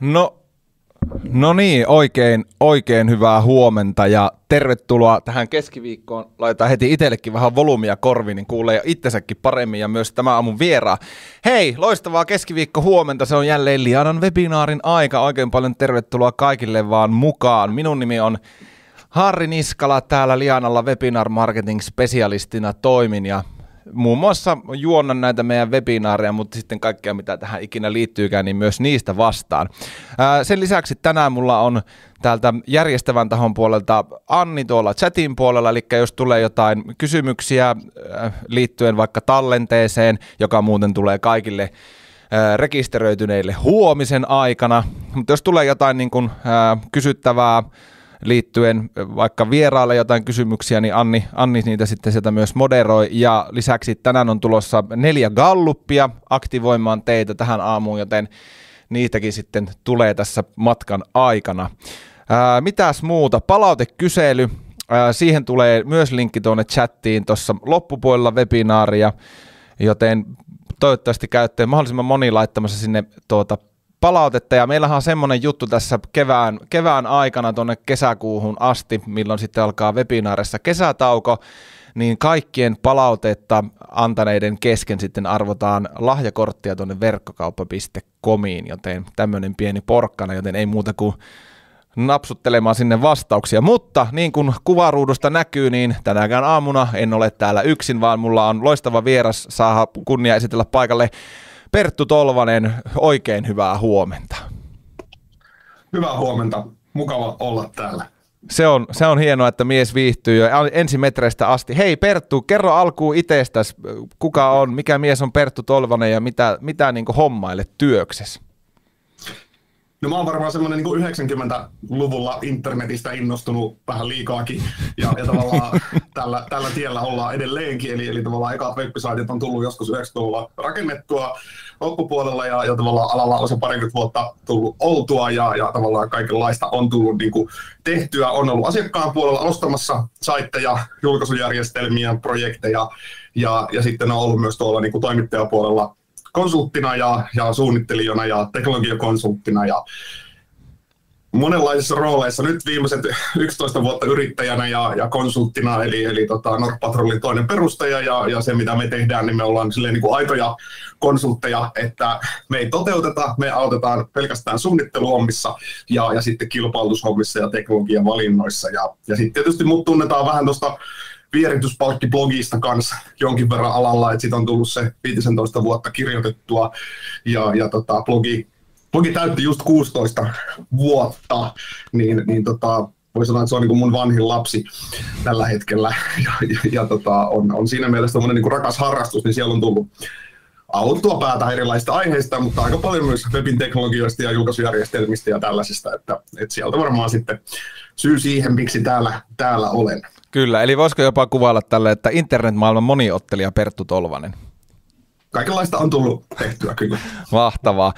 No, no niin, oikein, oikein hyvää huomenta ja tervetuloa tähän keskiviikkoon. Laitetaan heti itsellekin vähän volumia korviin, niin kuulee itsensäkin paremmin ja myös tämä aamun vieraa. Hei, loistavaa keskiviikko huomenta. Se on jälleen Lianan webinaarin aika. Oikein paljon tervetuloa kaikille vaan mukaan. Minun nimi on Harri Niskala täällä Lianalla Webinar Marketing Specialistina toimin ja muun muassa juonnan näitä meidän webinaareja, mutta sitten kaikkea mitä tähän ikinä liittyykään, niin myös niistä vastaan. Sen lisäksi tänään mulla on täältä järjestävän tahon puolelta Anni tuolla chatin puolella, eli jos tulee jotain kysymyksiä liittyen vaikka tallenteeseen, joka muuten tulee kaikille rekisteröityneille huomisen aikana, mutta jos tulee jotain niin kuin, ää, kysyttävää, liittyen vaikka vieraalle jotain kysymyksiä, niin Anni, Anni niitä sitten sieltä myös moderoi. Ja lisäksi tänään on tulossa neljä galluppia aktivoimaan teitä tähän aamuun, joten niitäkin sitten tulee tässä matkan aikana. Ää, mitäs muuta? Palautekysely. Ää, siihen tulee myös linkki tuonne chattiin tuossa loppupuolella webinaaria, joten toivottavasti käytte mahdollisimman moni laittamassa sinne tuota palautetta ja meillähän on semmoinen juttu tässä kevään, kevään aikana tuonne kesäkuuhun asti, milloin sitten alkaa webinaarissa kesätauko, niin kaikkien palautetta antaneiden kesken sitten arvotaan lahjakorttia tuonne verkkokauppa.comiin, joten tämmöinen pieni porkkana, joten ei muuta kuin napsuttelemaan sinne vastauksia. Mutta niin kuin kuvaruudusta näkyy, niin tänäkään aamuna en ole täällä yksin, vaan mulla on loistava vieras saada kunnia esitellä paikalle Perttu Tolvanen, oikein hyvää huomenta. Hyvää huomenta. Mukava olla täällä. Se on, se on hienoa, että mies viihtyy jo ensimetreistä asti. Hei Perttu, kerro alkuun itsestäsi, kuka on, mikä mies on Perttu Tolvanen ja mitä, mitä niin hommaille työksessä? No mä oon varmaan semmoinen niin 90-luvulla internetistä innostunut vähän liikaakin ja, ja tavallaan tällä, tällä tiellä ollaan edelleenkin. Eli, eli tavallaan ekat web on tullut joskus 90-luvulla rakennettua loppupuolella ja, ja tavallaan alalla on se parikymmentä vuotta tullut oltua ja, ja tavallaan kaikenlaista on tullut niin kuin tehtyä. On ollut asiakkaan puolella ostamassa saitteja, julkaisujärjestelmiä, projekteja ja, ja sitten on ollut myös tuolla niin kuin toimittajapuolella konsulttina ja, ja suunnittelijana ja teknologiakonsulttina ja monenlaisissa rooleissa. Nyt viimeiset 11 vuotta yrittäjänä ja, ja konsulttina, eli, eli tota Nordpatrollin toinen perustaja ja, ja se mitä me tehdään, niin me ollaan silleen niin kuin aitoja konsultteja, että me ei toteuteta, me autetaan pelkästään suunnitteluhommissa ja, ja sitten kilpailutushommissa ja teknologian valinnoissa. Ja, ja sitten tietysti mut tunnetaan vähän tuosta vierityspalkkiblogista kanssa jonkin verran alalla, että siitä on tullut se 15 vuotta kirjoitettua ja, ja tota, blogi, blogi täytti just 16 vuotta, niin, niin tota, voi sanoa, että se on niin mun vanhin lapsi tällä hetkellä ja, ja, ja tota, on, on siinä mielessä niin rakas harrastus, niin siellä on tullut auttua päätä erilaisista aiheista, mutta aika paljon myös webin teknologioista ja julkaisujärjestelmistä ja tällaisista, että, että sieltä varmaan sitten syy siihen, miksi täällä, täällä olen. Kyllä, eli voisiko jopa kuvailla tälle, että internetmaailman moniottelija Perttu Tolvanen? Kaikenlaista on tullut tehtyä kyllä. Mahtavaa.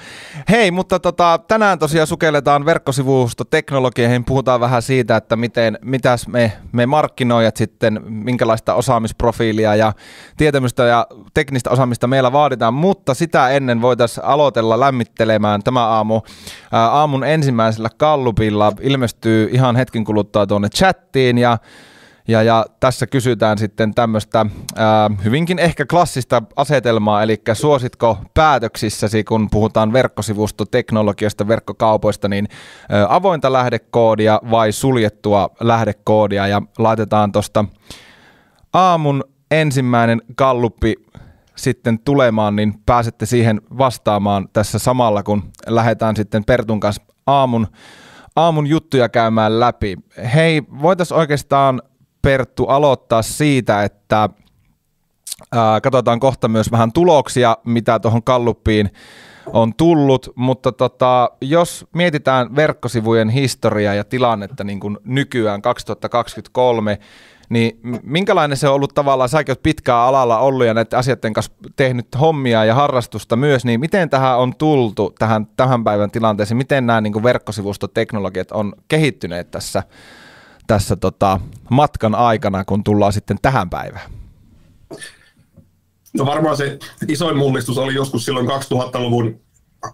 Hei, mutta tota, tänään tosiaan sukelletaan verkkosivusto teknologiaan. Puhutaan vähän siitä, että miten, mitäs me, me markkinoijat sitten, minkälaista osaamisprofiilia ja tietämystä ja teknistä osaamista meillä vaaditaan, mutta sitä ennen voitaisiin aloitella lämmittelemään tämä aamu. Ää, aamun ensimmäisellä kallupilla ilmestyy ihan hetken kuluttua tuonne chattiin ja ja, ja tässä kysytään sitten tämmöistä hyvinkin ehkä klassista asetelmaa, eli suositko päätöksissäsi, kun puhutaan verkkosivustoteknologiasta, verkkokaupoista, niin ää, avointa lähdekoodia vai suljettua lähdekoodia, ja laitetaan tuosta aamun ensimmäinen kalluppi sitten tulemaan, niin pääsette siihen vastaamaan tässä samalla, kun lähdetään sitten Pertun kanssa aamun, aamun juttuja käymään läpi. Hei, voitaisiin oikeastaan Perttu aloittaa siitä, että ää, katsotaan kohta myös vähän tuloksia, mitä tuohon kalluppiin on tullut, mutta tota, jos mietitään verkkosivujen historiaa ja tilannetta niin kuin nykyään 2023, niin minkälainen se on ollut tavallaan, säkin olet pitkään alalla ollut ja näiden asioiden kanssa tehnyt hommia ja harrastusta myös, niin miten tähän on tultu tähän tähän päivän tilanteeseen, miten nämä niin kuin verkkosivustoteknologiat on kehittyneet tässä tässä tota, matkan aikana, kun tullaan sitten tähän päivään? No varmaan se isoin mullistus oli joskus silloin 2000-luvun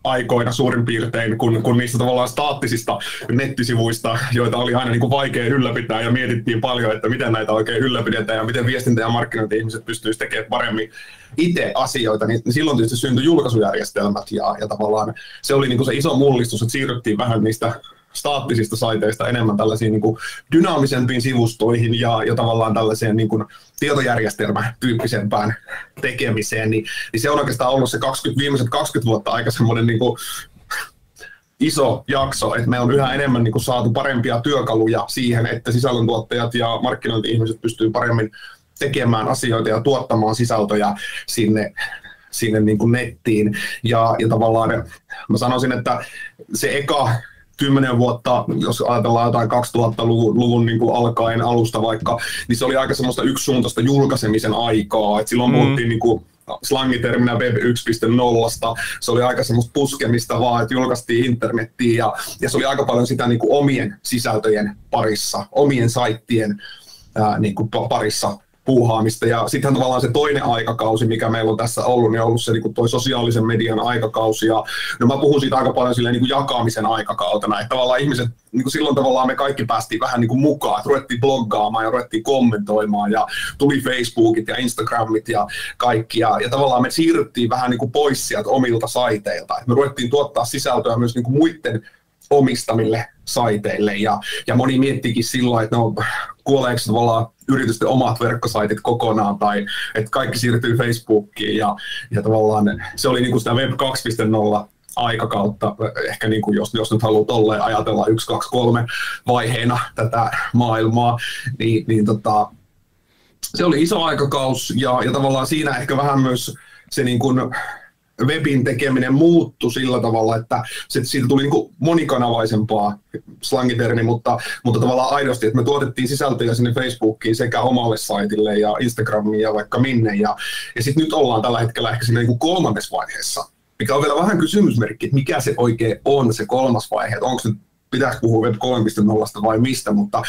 aikoina suurin piirtein, kun, kun niistä tavallaan staattisista nettisivuista, joita oli aina niin kuin vaikea ylläpitää ja mietittiin paljon, että miten näitä oikein ylläpidetään ja miten viestintä- ja markkinointi-ihmiset pystyisivät tekemään paremmin itse asioita, niin silloin tietysti syntyi julkaisujärjestelmät ja, ja tavallaan se oli niin kuin se iso mullistus, että siirryttiin vähän niistä staattisista saiteista enemmän tällaisiin niin kuin dynaamisempiin sivustoihin ja, ja tavallaan tällaiseen niin kuin tietojärjestelmätyyppisempään tekemiseen, niin, niin se on oikeastaan ollut se 20, viimeiset 20 vuotta aika semmoinen niin kuin iso jakso, että me on yhä enemmän niin kuin saatu parempia työkaluja siihen, että sisällöntuottajat ja markkinointi-ihmiset pystyy paremmin tekemään asioita ja tuottamaan sisältöjä sinne sinne niin kuin nettiin. Ja, ja tavallaan mä sanoisin, että se eka kymmenen vuotta, jos ajatellaan jotain 2000-luvun luvun niin kuin alkaen alusta vaikka, niin se oli aika semmoista yksisuuntaista julkaisemisen aikaa. Et silloin mm. puhuttiin niin kuin slangiterminä Web 1.0. Se oli aika semmoista puskemista vaan, että julkaistiin internettiin ja, ja se oli aika paljon sitä niin kuin omien sisältöjen parissa, omien saittien ää, niin kuin parissa puuhaamista. Ja sitten tavallaan se toinen aikakausi, mikä meillä on tässä ollut, niin on ollut se niin toi sosiaalisen median aikakausi. Ja no mä puhun siitä aika paljon silleen niin kuin jakamisen aikakautena. Että tavallaan ihmiset, niin kuin silloin tavallaan me kaikki päästiin vähän niin kuin mukaan. Että ruvettiin bloggaamaan ja ruvettiin kommentoimaan ja tuli Facebookit ja Instagramit ja kaikki. Ja, ja tavallaan me siirryttiin vähän niin kuin pois sieltä omilta saiteilta. Me ruvettiin tuottaa sisältöä myös niin kuin muiden omistamille saiteille. Ja, ja moni miettikin silloin, että no, kuoleeko tavallaan yritysten omat verkkosaitit kokonaan, tai että kaikki siirtyy Facebookiin, ja, ja tavallaan se oli niin kuin sitä Web 2.0 aikakautta, ehkä niin kuin jos, jos nyt haluaa tolleen ajatella yksi, kaksi, kolme vaiheena tätä maailmaa, niin, niin tota, se oli iso aikakaus ja, ja tavallaan siinä ehkä vähän myös se niin kuin webin tekeminen muuttui sillä tavalla, että siitä tuli niin monikanavaisempaa slangitermi, mutta, mutta tavallaan aidosti, että me tuotettiin sisältöjä sinne Facebookiin sekä omalle saitille ja Instagramiin ja vaikka minne. Ja, ja sitten nyt ollaan tällä hetkellä ehkä siinä niin kolmannessa vaiheessa, mikä on vielä vähän kysymysmerkki, että mikä se oikein on se kolmas vaihe, että onko nyt pitäisi puhua Web 3.0 vai mistä, mutta,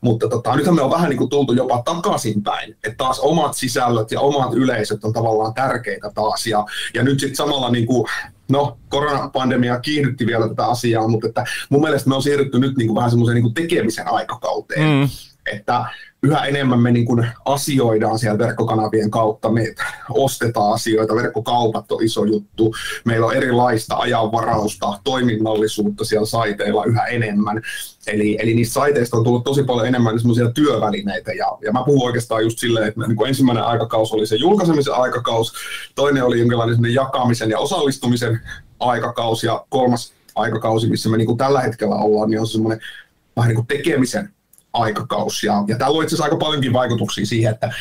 mutta tota, nythän me on vähän niin kuin tultu jopa takaisinpäin, että taas omat sisällöt ja omat yleisöt on tavallaan tärkeitä taas, ja, ja nyt sitten samalla niin kuin, no, koronapandemia kiihdytti vielä tätä asiaa, mutta että mun mielestä me on siirrytty nyt niin kuin vähän semmoiseen niin tekemisen aikakauteen, mm. että yhä enemmän me niin kuin asioidaan siellä verkkokanavien kautta, me ostetaan asioita, verkkokaupat on iso juttu, meillä on erilaista ajanvarausta, toiminnallisuutta siellä saiteilla yhä enemmän, eli, eli niistä saiteista on tullut tosi paljon enemmän semmoisia työvälineitä, ja, ja mä puhun oikeastaan just silleen, että niin kuin ensimmäinen aikakaus oli se julkaisemisen aikakaus, toinen oli jonkinlainen jakamisen ja osallistumisen aikakaus, ja kolmas aikakausi, missä me niin kuin tällä hetkellä ollaan, niin on semmoinen vähän niin kuin tekemisen aikakausi. Ja, ja täällä on itse asiassa aika paljonkin vaikutuksia siihen, että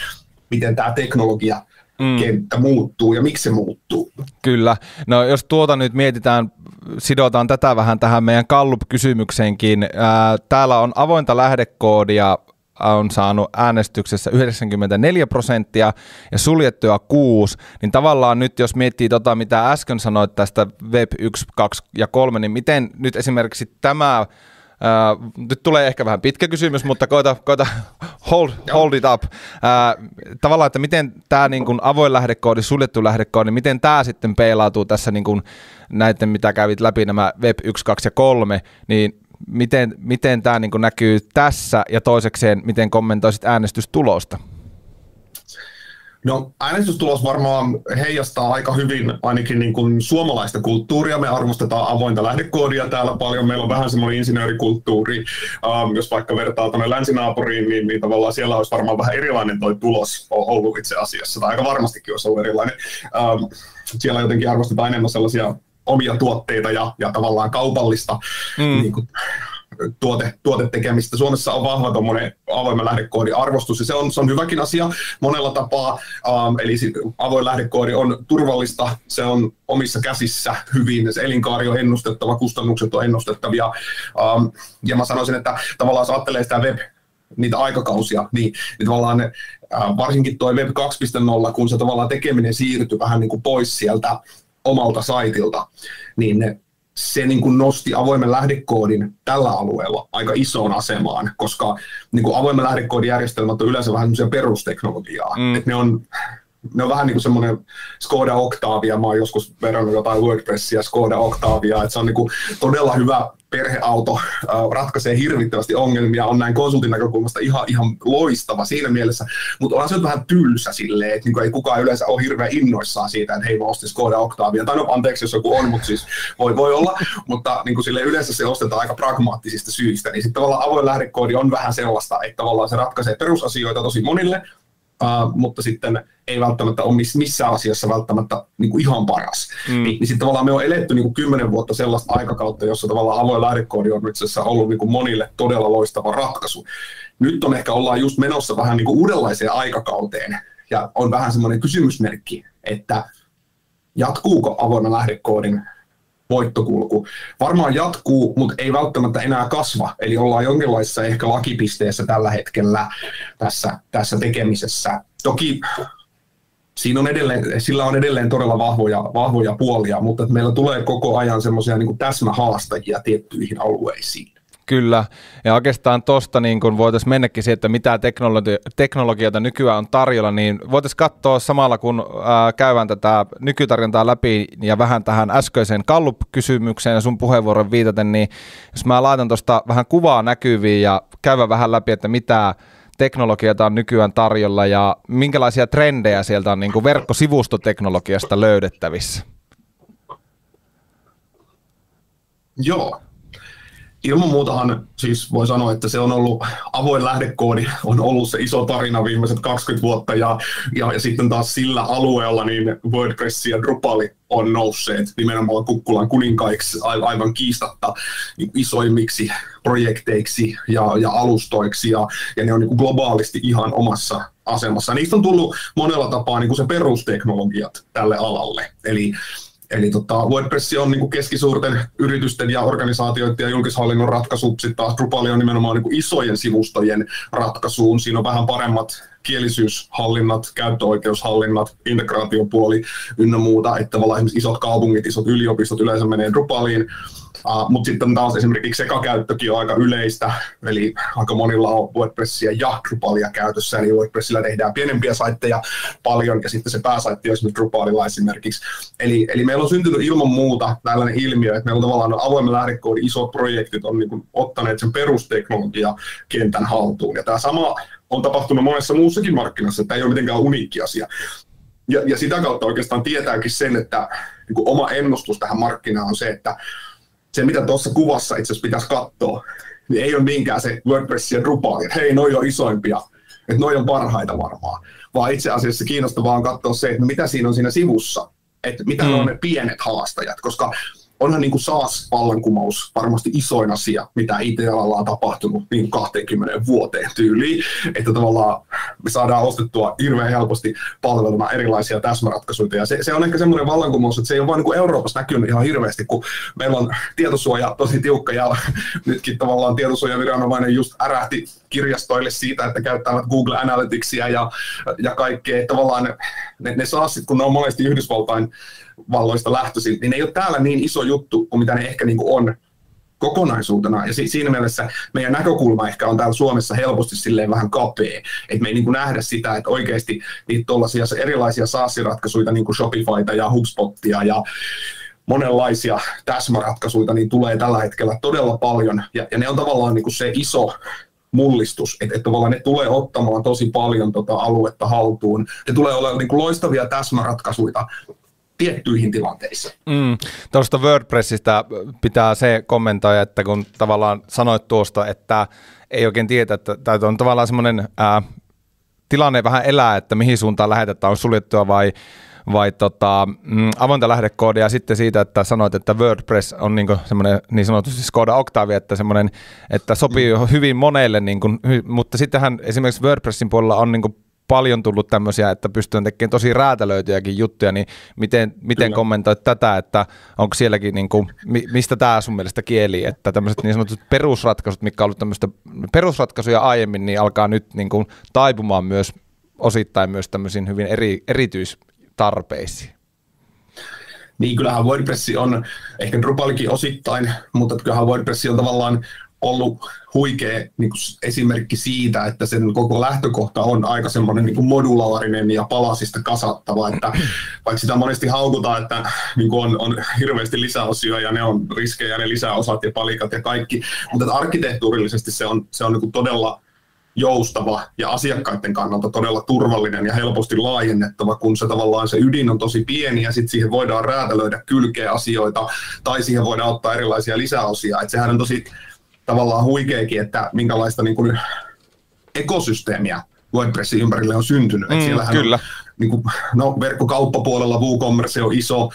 miten tämä teknologia mm. kenttä muuttuu ja miksi se muuttuu. Kyllä. No jos tuota nyt mietitään, sidotaan tätä vähän tähän meidän Gallup-kysymykseenkin. Ää, täällä on avointa lähdekoodia on saanut äänestyksessä 94 prosenttia ja suljettuja 6, niin tavallaan nyt jos miettii tota, mitä äsken sanoit tästä Web 1, 2 ja 3, niin miten nyt esimerkiksi tämä Uh, nyt tulee ehkä vähän pitkä kysymys, mutta koita, koita hold, hold it up. Uh, tavallaan, että miten tämä niin kuin avoin lähdekoodi, suljettu lähdekoodi, miten tämä sitten peilautuu tässä niin kuin näiden, mitä kävit läpi nämä Web 1, 2 ja 3, niin miten, miten tämä niin näkyy tässä ja toisekseen, miten kommentoisit äänestystulosta? No äänestystulos varmaan heijastaa aika hyvin ainakin niin kuin suomalaista kulttuuria. Me arvostetaan avointa lähdekoodia täällä paljon. Meillä on vähän semmoinen insinöörikulttuuri. Um, jos vaikka vertaa tuonne länsinaapuriin, niin, niin tavallaan siellä olisi varmaan vähän erilainen toi tulos ollut itse asiassa. Tai aika varmastikin olisi ollut erilainen. Um, siellä jotenkin arvostetaan enemmän sellaisia omia tuotteita ja, ja tavallaan kaupallista mm. niin kuin, tuote, tuotetekemistä. Suomessa on vahva tuommoinen avoimen lähdekoodin arvostus, ja se on, se on hyväkin asia monella tapaa. Um, eli avoin lähdekoodi on turvallista, se on omissa käsissä hyvin, se elinkaari on ennustettava, kustannukset on ennustettavia. Um, ja mä sanoisin, että tavallaan jos ajattelee sitä web niitä aikakausia, niin, niin tavallaan äh, varsinkin tuo Web 2.0, kun se tavallaan tekeminen siirtyi vähän niin kuin pois sieltä omalta saitilta, niin ne se niin kuin nosti avoimen lähdekoodin tällä alueella aika isoon asemaan, koska niin kuin avoimen lähdekoodin järjestelmät on yleensä vähän perusteknologiaa. Mm. Että ne on ne on vähän niin kuin semmoinen Skoda Octavia, mä oon joskus verrannut jotain WordPressia Skoda Octavia, että se on niin kuin todella hyvä perheauto, ratkaisee hirvittävästi ongelmia, on näin konsultin näkökulmasta ihan, ihan loistava siinä mielessä, mutta onhan se vähän tylsä silleen, että niin ei kukaan yleensä ole hirveän innoissaan siitä, että hei mä ostin Skoda Octavia, tai no anteeksi jos joku on, mutta siis voi, voi olla, mutta niin kuin sille yleensä se ostetaan aika pragmaattisista syistä, niin sitten tavallaan avoin lähdekoodi on vähän sellaista, että tavallaan se ratkaisee perusasioita tosi monille, Uh, mutta sitten ei välttämättä ole miss, missään asiassa välttämättä niin kuin ihan paras. Mm. Niin, niin sitten tavallaan me on eletty niin kuin kymmenen vuotta sellaista aikakautta, jossa tavallaan avoin lähdekoodi on itse asiassa ollut niin kuin monille todella loistava ratkaisu. Nyt on ehkä ollaan just menossa vähän niin kuin uudenlaiseen aikakauteen, ja on vähän semmoinen kysymysmerkki, että jatkuuko avoimen lähdekoodin voittokulku. Varmaan jatkuu, mutta ei välttämättä enää kasva. Eli ollaan jonkinlaisessa ehkä lakipisteessä tällä hetkellä tässä, tässä tekemisessä. Toki siinä on edelleen, sillä on edelleen todella vahvoja, vahvoja puolia, mutta meillä tulee koko ajan semmoisia niin täsmähaastajia tiettyihin alueisiin. Kyllä, ja oikeastaan tuosta niin kun voitaisiin mennäkin siihen, että mitä teknologi- teknologioita nykyään on tarjolla, niin voitaisiin katsoa samalla, kun ää, käydään tätä nykytarjontaa läpi ja vähän tähän äskeiseen Gallup-kysymykseen ja sun puheenvuoron viitaten, niin jos mä laitan tuosta vähän kuvaa näkyviin ja käydään vähän läpi, että mitä teknologioita on nykyään tarjolla ja minkälaisia trendejä sieltä on niin kuin verkkosivustoteknologiasta löydettävissä? Joo, ilman muutahan siis voi sanoa, että se on ollut, avoin lähdekoodi on ollut se iso tarina viimeiset 20 vuotta ja, ja, ja sitten taas sillä alueella niin WordPress ja Drupal on nousseet nimenomaan kukkulan kuninkaiksi aivan kiistatta niin isoimmiksi projekteiksi ja, ja alustoiksi ja, ja ne on niin globaalisti ihan omassa asemassa. Niistä on tullut monella tapaa niin kuin se perusteknologiat tälle alalle. Eli Eli tota, WordPress on niin kuin keskisuurten yritysten ja organisaatioiden ja julkishallinnon ratkaisu, sitten taas Drupal on nimenomaan niin kuin isojen sivustojen ratkaisuun. Siinä on vähän paremmat kielisyyshallinnat, käyttöoikeushallinnat, integraatiopuoli ynnä muuta, että tavallaan esimerkiksi isot kaupungit, isot yliopistot yleensä menee Drupaliin, Uh, Mutta sitten taas esimerkiksi sekakäyttökin on aika yleistä, eli aika monilla on WordPressia ja Drupalia käytössä, eli WordPressillä tehdään pienempiä saitteja paljon, ja sitten se pääsaitti on esimerkiksi Drupalilla esimerkiksi. Eli, eli meillä on syntynyt ilman muuta tällainen ilmiö, että meillä on tavallaan avoimen lähdekoodin isot projektit on niin ottaneet sen perusteknologia kentän haltuun, ja tämä sama on tapahtunut monessa muussakin markkinassa, että ei ole mitenkään uniikki asia. Ja, ja sitä kautta oikeastaan tietääkin sen, että niin oma ennustus tähän markkinaan on se, että se, mitä tuossa kuvassa itse asiassa pitäisi katsoa, niin ei ole niinkään se WordPress ja Drupal, että hei, noi on isoimpia, että noi on parhaita varmaan, vaan itse asiassa kiinnostavaa on katsoa se, että mitä siinä on siinä sivussa, että mitä mm. on ne pienet haastajat, koska onhan niin SaaS-vallankumous varmasti isoin asia, mitä IT-alalla on tapahtunut niin 20 vuoteen tyyliin, että tavallaan me saadaan ostettua hirveän helposti palveluna erilaisia täsmäratkaisuja, ja se, se on ehkä semmoinen vallankumous, että se ei ole vain niin Euroopassa näkynyt ihan hirveästi, kun meillä on tietosuoja tosi tiukka, ja nytkin tavallaan tietosuojaviranomainen just ärähti kirjastoille siitä, että käyttävät Google Analyticsia ja, ja kaikkea, tavallaan ne, ne SaaSit, kun ne on monesti Yhdysvaltain valloista lähtöisin, niin ne ei ole täällä niin iso juttu kuin mitä ne ehkä niin kuin on kokonaisuutena. Ja siinä mielessä meidän näkökulma ehkä on täällä Suomessa helposti silleen vähän kapea, että me ei niin kuin nähdä sitä, että oikeasti niitä tuollaisia erilaisia SaaS-ratkaisuja, niin kuin Shopifyta ja HubSpotia ja monenlaisia täsmäratkaisuja, niin tulee tällä hetkellä todella paljon. Ja, ja ne on tavallaan niin kuin se iso mullistus, että, että tavallaan ne tulee ottamaan tosi paljon tota aluetta haltuun. Ne tulee olemaan niin kuin loistavia täsmäratkaisuja tiettyihin tilanteisiin. Mm, tuosta WordPressistä pitää se kommentoida, että kun tavallaan sanoit tuosta, että ei oikein tiedä, että tämä on tavallaan semmoinen ää, tilanne vähän elää, että mihin suuntaan lähetetään, on suljettua vai vai tota, mm, avointa lähdekoodia ja sitten siitä, että sanoit, että WordPress on niin semmoinen niin sanotusti Skoda Octavia, että semmoinen, että sopii mm. hyvin monelle, niin kuin, mutta sittenhän esimerkiksi WordPressin puolella on niin kuin paljon tullut tämmöisiä, että pystyy tekemään tosi räätälöityjäkin juttuja, niin miten, miten kommentoit tätä, että onko sielläkin, niin kuin, mistä tämä sun mielestä kieli, että tämmöiset niin sanotut perusratkaisut, mikä on ollut tämmöistä perusratkaisuja aiemmin, niin alkaa nyt niin kuin taipumaan myös osittain myös tämmöisiin hyvin eri, erityistarpeisiin. Niin kyllähän WordPress on, ehkä Drupalkin osittain, mutta kyllähän WordPress on tavallaan ollut huikea niin kuin esimerkki siitä, että sen koko lähtökohta on aika semmoinen niin modulaarinen ja palasista kasattava, että vaikka sitä monesti haukutaan, että niin kuin on, on hirveästi lisäosia ja ne on riskejä, ne lisäosat ja palikat ja kaikki, mutta arkkitehtuurillisesti se on, se on niin kuin todella joustava ja asiakkaiden kannalta todella turvallinen ja helposti laajennettava, kun se tavallaan se ydin on tosi pieni ja sitten siihen voidaan räätälöidä kylkeä asioita tai siihen voidaan ottaa erilaisia lisäosia. Et sehän on tosi tavallaan huikeakin, että minkälaista niin kuin ekosysteemiä WordPressin ympärille on syntynyt. Mm, siellähän kyllä. On, niin kuin, no, verkkokauppapuolella WooCommerce on iso, uh,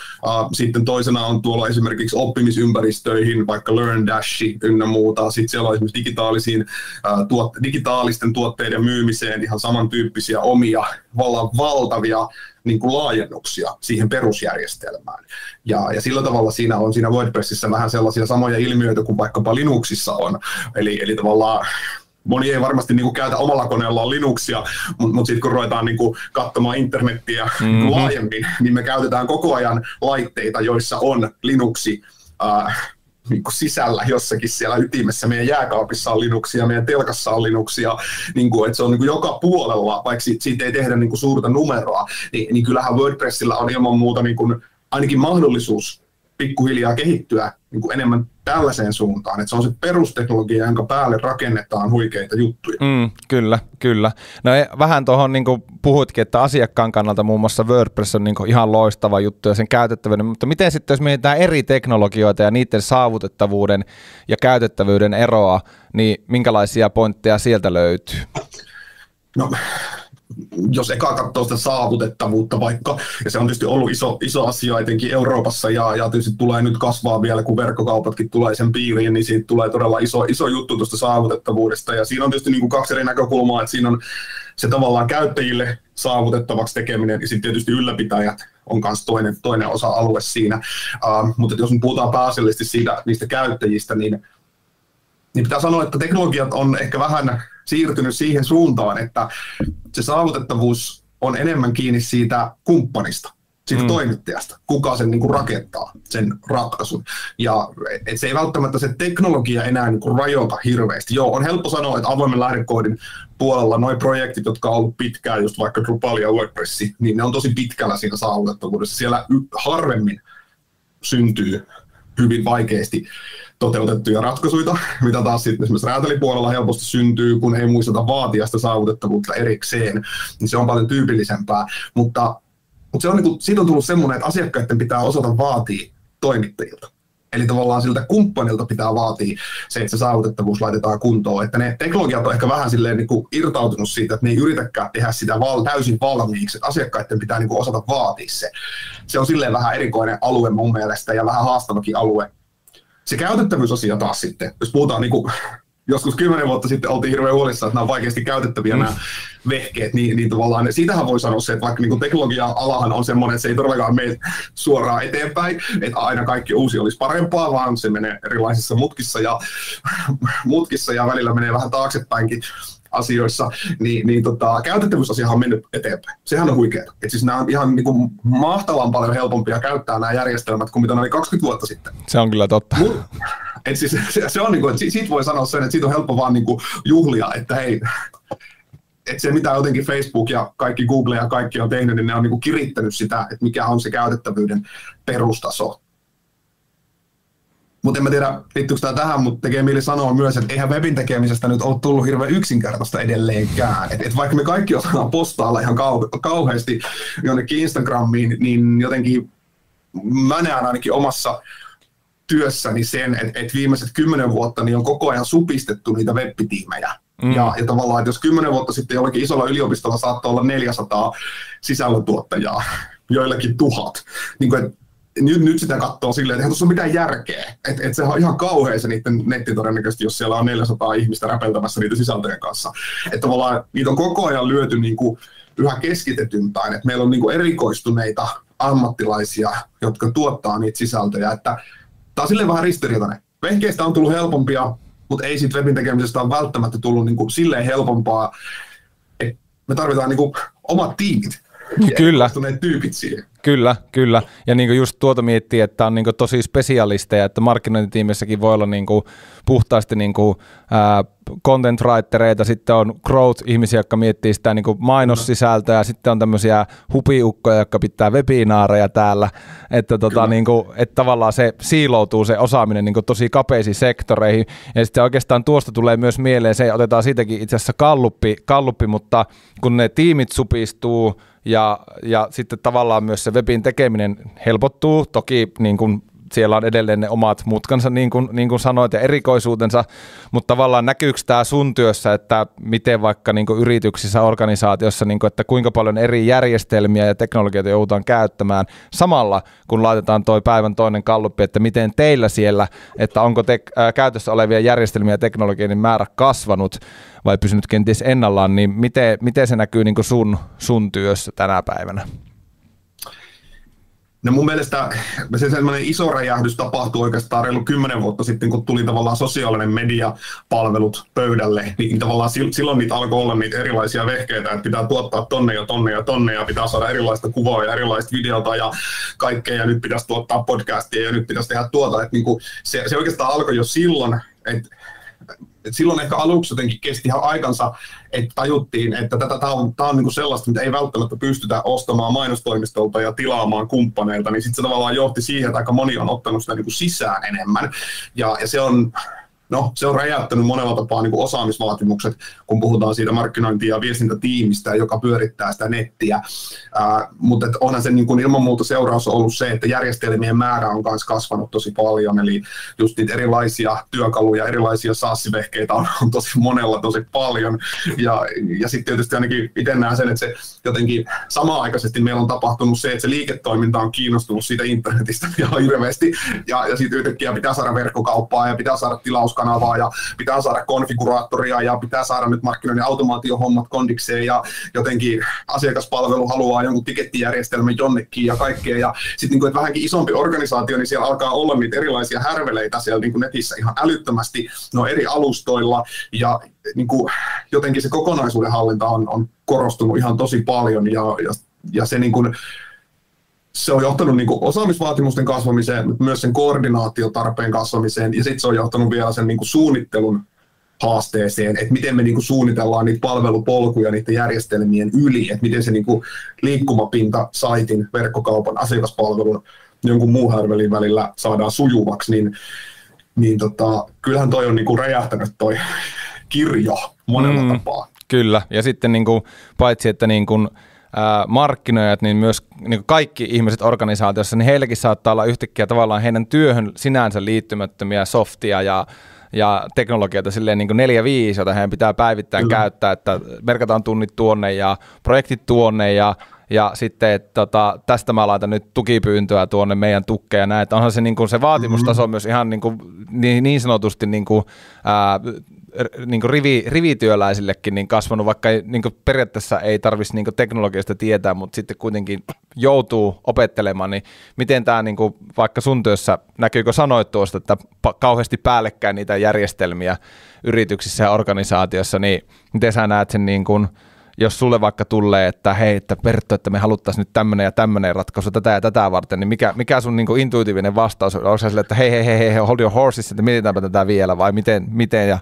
sitten toisena on tuolla esimerkiksi oppimisympäristöihin, vaikka LearnDash ynnä muuta, sitten siellä on esimerkiksi digitaalisiin, uh, tuot, digitaalisten tuotteiden myymiseen ihan samantyyppisiä omia vallan valtavia niin kuin laajennuksia siihen perusjärjestelmään. Ja, ja sillä tavalla siinä on siinä WordPressissä vähän sellaisia samoja ilmiöitä kuin vaikkapa Linuxissa on. Eli, eli tavallaan moni ei varmasti niin kuin käytä omalla koneellaan Linuxia, mutta mut sitten kun ruvetaan niin kuin katsomaan internettiä mm-hmm. laajemmin, niin me käytetään koko ajan laitteita, joissa on Linuxi äh, niin kuin sisällä jossakin siellä ytimessä. Meidän jääkaapissa on Linuxia, meidän telkassa on Linuxia, niin kuin, että se on niin kuin joka puolella, vaikka siitä ei tehdä niin kuin suurta numeroa, niin, niin kyllähän WordPressillä on ilman muuta niin kuin ainakin mahdollisuus pikkuhiljaa kehittyä niin kuin enemmän tällaiseen suuntaan, että se on se perusteknologia, jonka päälle rakennetaan huikeita juttuja. Mm, kyllä, kyllä. No e, vähän tuohon niin puhuitkin, että asiakkaan kannalta muun muassa WordPress on niin ihan loistava juttu ja sen käytettävyyden, mutta miten sitten jos mietitään eri teknologioita ja niiden saavutettavuuden ja käytettävyyden eroa, niin minkälaisia pointteja sieltä löytyy? No jos eka katsoo sitä saavutettavuutta vaikka, ja se on tietysti ollut iso, iso asia etenkin Euroopassa, ja, ja tietysti tulee nyt kasvaa vielä, kun verkkokaupatkin tulee sen piiriin, niin siitä tulee todella iso, iso juttu tuosta saavutettavuudesta, ja siinä on tietysti niin kuin kaksi eri näkökulmaa, että siinä on se tavallaan käyttäjille saavutettavaksi tekeminen, ja sitten tietysti ylläpitäjät on myös toinen, toinen osa-alue siinä, uh, mutta jos me puhutaan pääasiallisesti siitä, niistä käyttäjistä, niin, niin pitää sanoa, että teknologiat on ehkä vähän siirtynyt siihen suuntaan, että se saavutettavuus on enemmän kiinni siitä kumppanista, siitä mm. toimittajasta, kuka sen niin kuin rakentaa, sen ratkaisun. Ja et se ei välttämättä se teknologia enää niin kuin rajoita hirveästi. Joo, on helppo sanoa, että avoimen lähdekoodin puolella nuo projektit, jotka on ollut pitkään, just vaikka Drupal ja WordPress, niin ne on tosi pitkällä siinä saavutettavuudessa. Siellä harvemmin syntyy hyvin vaikeasti toteutettuja ratkaisuja, mitä taas sitten esimerkiksi räätälipuolella helposti syntyy, kun ei muisteta vaatia sitä saavutettavuutta erikseen, niin se on paljon tyypillisempää, mutta, mutta se on niin kuin, siitä on tullut semmoinen, että asiakkaiden pitää osata vaatia toimittajilta. Eli tavallaan siltä kumppanilta pitää vaatia se, että se saavutettavuus laitetaan kuntoon. Että ne teknologiat on ehkä vähän silleen niin kuin irtautunut siitä, että ne ei yritäkään tehdä sitä val- täysin valmiiksi. Että asiakkaiden pitää niin kuin osata vaatia se. Se on silleen vähän erikoinen alue mun mielestä ja vähän haastavakin alue se käytettävyysasia taas sitten, jos puhutaan niin kuin, joskus kymmenen vuotta sitten oltiin hirveän huolissaan, että nämä on vaikeasti käytettäviä mm. nämä vehkeet, niin, niin tavallaan siitähän voi sanoa se, että vaikka niin teknologia-alahan on semmoinen, että se ei todellakaan mene suoraan eteenpäin, että aina kaikki uusi olisi parempaa, vaan se menee erilaisissa mutkissa ja, mutkissa ja välillä menee vähän taaksepäinkin asioissa, niin, niin tota, käytettävyysasiahan on mennyt eteenpäin. Sehän on huikeaa. Et siis nämä on ihan niin kuin mahtavan paljon helpompia käyttää nämä järjestelmät kuin mitä ne oli 20 vuotta sitten. Se on kyllä totta. Mut, et siis, se, se on niin kuin, että siitä voi sanoa sen, että siitä on helppo vaan niin kuin juhlia, että hei, että se mitä jotenkin Facebook ja kaikki Google ja kaikki on tehnyt, niin ne on niin kuin kirittänyt sitä, että mikä on se käytettävyyden perustaso. Mutta en mä tiedä, liittyykö tämä tähän, mutta tekee mieli sanoa myös, että eihän webin tekemisestä nyt ole tullut hirveän yksinkertaista edelleenkään. Et, et vaikka me kaikki osataan postailla ihan kau- kauheasti jonnekin Instagramiin, niin jotenkin mä näen ainakin omassa työssäni sen, että, et viimeiset kymmenen vuotta niin on koko ajan supistettu niitä web-tiimejä. Mm. Ja, ja tavallaan, että jos kymmenen vuotta sitten jollakin isolla yliopistolla saattoi olla 400 sisällöntuottajaa, joillakin tuhat, niin kuin, että nyt, nyt sitä katsoo silleen, että eihän tuossa ole mitään järkeä. Että et se on ihan kauhean se niiden netti todennäköisesti, jos siellä on 400 ihmistä räpeltämässä niitä sisältöjen kanssa. Että tavallaan niitä on koko ajan lyöty niin kuin yhä keskitetympään. Että meillä on niin kuin erikoistuneita ammattilaisia, jotka tuottaa niitä sisältöjä. Että tämä on silleen vähän ristiriitainen. Vehkeistä on tullut helpompia, mutta ei siitä webin tekemisestä on välttämättä tullut niin kuin silleen helpompaa, että me tarvitaan niin kuin omat tiimit Kyllä. tyypit siihen. Kyllä, kyllä. Ja niin just tuota miettii, että on niin tosi spesialisteja, että markkinointitiimissäkin voi olla niin puhtaasti niin kuin, ää, content writereita, sitten on growth-ihmisiä, jotka miettii sitä niin mainossisältöä, ja sitten on tämmöisiä hupiukkoja, jotka pitää webinaareja täällä, että, tota, niin kuin, että tavallaan se siiloutuu se osaaminen niin tosi kapeisiin sektoreihin, ja sitten oikeastaan tuosta tulee myös mieleen se, otetaan siitäkin itse asiassa kalluppi, kalluppi mutta kun ne tiimit supistuu, ja, ja sitten tavallaan myös se webin tekeminen helpottuu. Toki niin kuin siellä on edelleen ne omat mutkansa, niin kuin, niin kuin sanoit, ja erikoisuutensa, mutta tavallaan näkyykö tämä sun työssä, että miten vaikka niin kuin yrityksissä, organisaatiossa, niin kuin, että kuinka paljon eri järjestelmiä ja teknologioita joudutaan käyttämään samalla, kun laitetaan toi päivän toinen kalluppi, että miten teillä siellä, että onko te, ää, käytössä olevia järjestelmiä ja teknologioiden määrä kasvanut vai pysynyt kenties ennallaan, niin miten, miten se näkyy niin kuin sun, sun työssä tänä päivänä? No mun mielestä se sellainen iso räjähdys tapahtui oikeastaan reilu kymmenen vuotta sitten, kun tuli tavallaan sosiaalinen media palvelut pöydälle, niin tavallaan silloin niitä alkoi olla niitä erilaisia vehkeitä, että pitää tuottaa tonne ja tonne ja tonne ja pitää saada erilaista kuvaa ja erilaista videota ja kaikkea ja nyt pitäisi tuottaa podcastia ja nyt pitäisi tehdä tuota, että niin kuin se, se oikeastaan alkoi jo silloin, että et silloin ehkä aluksi jotenkin kesti ihan aikansa, että tajuttiin, että tätä, tämä on, tämä on niin kuin sellaista, mitä ei välttämättä pystytä ostamaan mainostoimistolta ja tilaamaan kumppaneilta, niin sitten se tavallaan johti siihen, että aika moni on ottanut sitä niin kuin sisään enemmän. Ja, ja se on no, se on räjäyttänyt monella tapaa niin kuin osaamisvaatimukset, kun puhutaan siitä markkinointi- ja viestintätiimistä, joka pyörittää sitä nettiä. Ää, mutta että onhan se niin kuin ilman muuta seuraus ollut se, että järjestelmien määrä on myös kasvanut tosi paljon, eli just niitä erilaisia työkaluja, erilaisia saassivehkeitä on, on tosi monella tosi paljon. Ja, ja sitten tietysti ainakin itse näen sen, että se jotenkin samaan aikaisesti meillä on tapahtunut se, että se liiketoiminta on kiinnostunut siitä internetistä ihan hirveästi, ja, ja sitten yhtäkkiä pitää saada verkkokauppaa ja pitää saada tilaus kanavaa ja pitää saada konfiguraattoria ja pitää saada nyt markkinoinnin automaatiohommat kondikseen ja jotenkin asiakaspalvelu haluaa jonkun tikettijärjestelmän jonnekin ja kaikkea. Ja sitten niin vähänkin isompi organisaatio, niin siellä alkaa olla niitä erilaisia härveleitä siellä niin kuin netissä ihan älyttömästi no eri alustoilla ja niin kuin, jotenkin se kokonaisuuden hallinta on, on korostunut ihan tosi paljon ja, ja, ja se niin kuin, se on johtanut niin osaamisvaatimusten kasvamiseen, mutta myös sen koordinaatiotarpeen kasvamiseen, ja sitten se on johtanut vielä sen niin suunnittelun haasteeseen, että miten me niin kuin suunnitellaan niitä palvelupolkuja niiden järjestelmien yli, että miten se niin kuin liikkumapinta saitin, verkkokaupan, asiakaspalvelun, jonkun muun härvelin välillä saadaan sujuvaksi, niin, niin tota, kyllähän toi on niin kuin räjähtänyt toi kirjo monella mm, tapaa. Kyllä, ja sitten niin kuin, paitsi että niin kuin, markkinoijat, niin myös niin kaikki ihmiset organisaatiossa, niin heilläkin saattaa olla yhtäkkiä tavallaan heidän työhön sinänsä liittymättömiä softia ja ja teknologioita silleen niin 4-5, jota heidän pitää päivittäin Kyllä. käyttää, että merkataan tunnit tuonne ja projektit tuonne ja ja sitten, että tota, tästä mä laitan nyt tukipyyntöä tuonne meidän tukkeja ja näin, että onhan se, niin kuin, se vaatimustaso mm-hmm. myös ihan niin, kuin, niin, niin sanotusti niin kuin, ää, niin kuin rivi, rivityöläisillekin niin kasvanut, vaikka niin kuin periaatteessa ei tarvitsisi niin teknologiasta tietää, mutta sitten kuitenkin joutuu opettelemaan, niin miten tämä niin kuin, vaikka sun työssä, näkyykö sanoit tuosta, että kauheasti päällekkäin niitä järjestelmiä yrityksissä ja organisaatiossa, niin miten sä näet sen niin kuin, jos sulle vaikka tulee, että hei, että Pertto, että me haluttaisiin nyt tämmöinen ja tämmöinen ratkaisu tätä ja tätä varten, niin mikä, mikä sun niin intuitiivinen vastaus on? Onko sille, että hei, hei, hei, hold your horses, että mietitäänpä tätä vielä vai miten, miten ja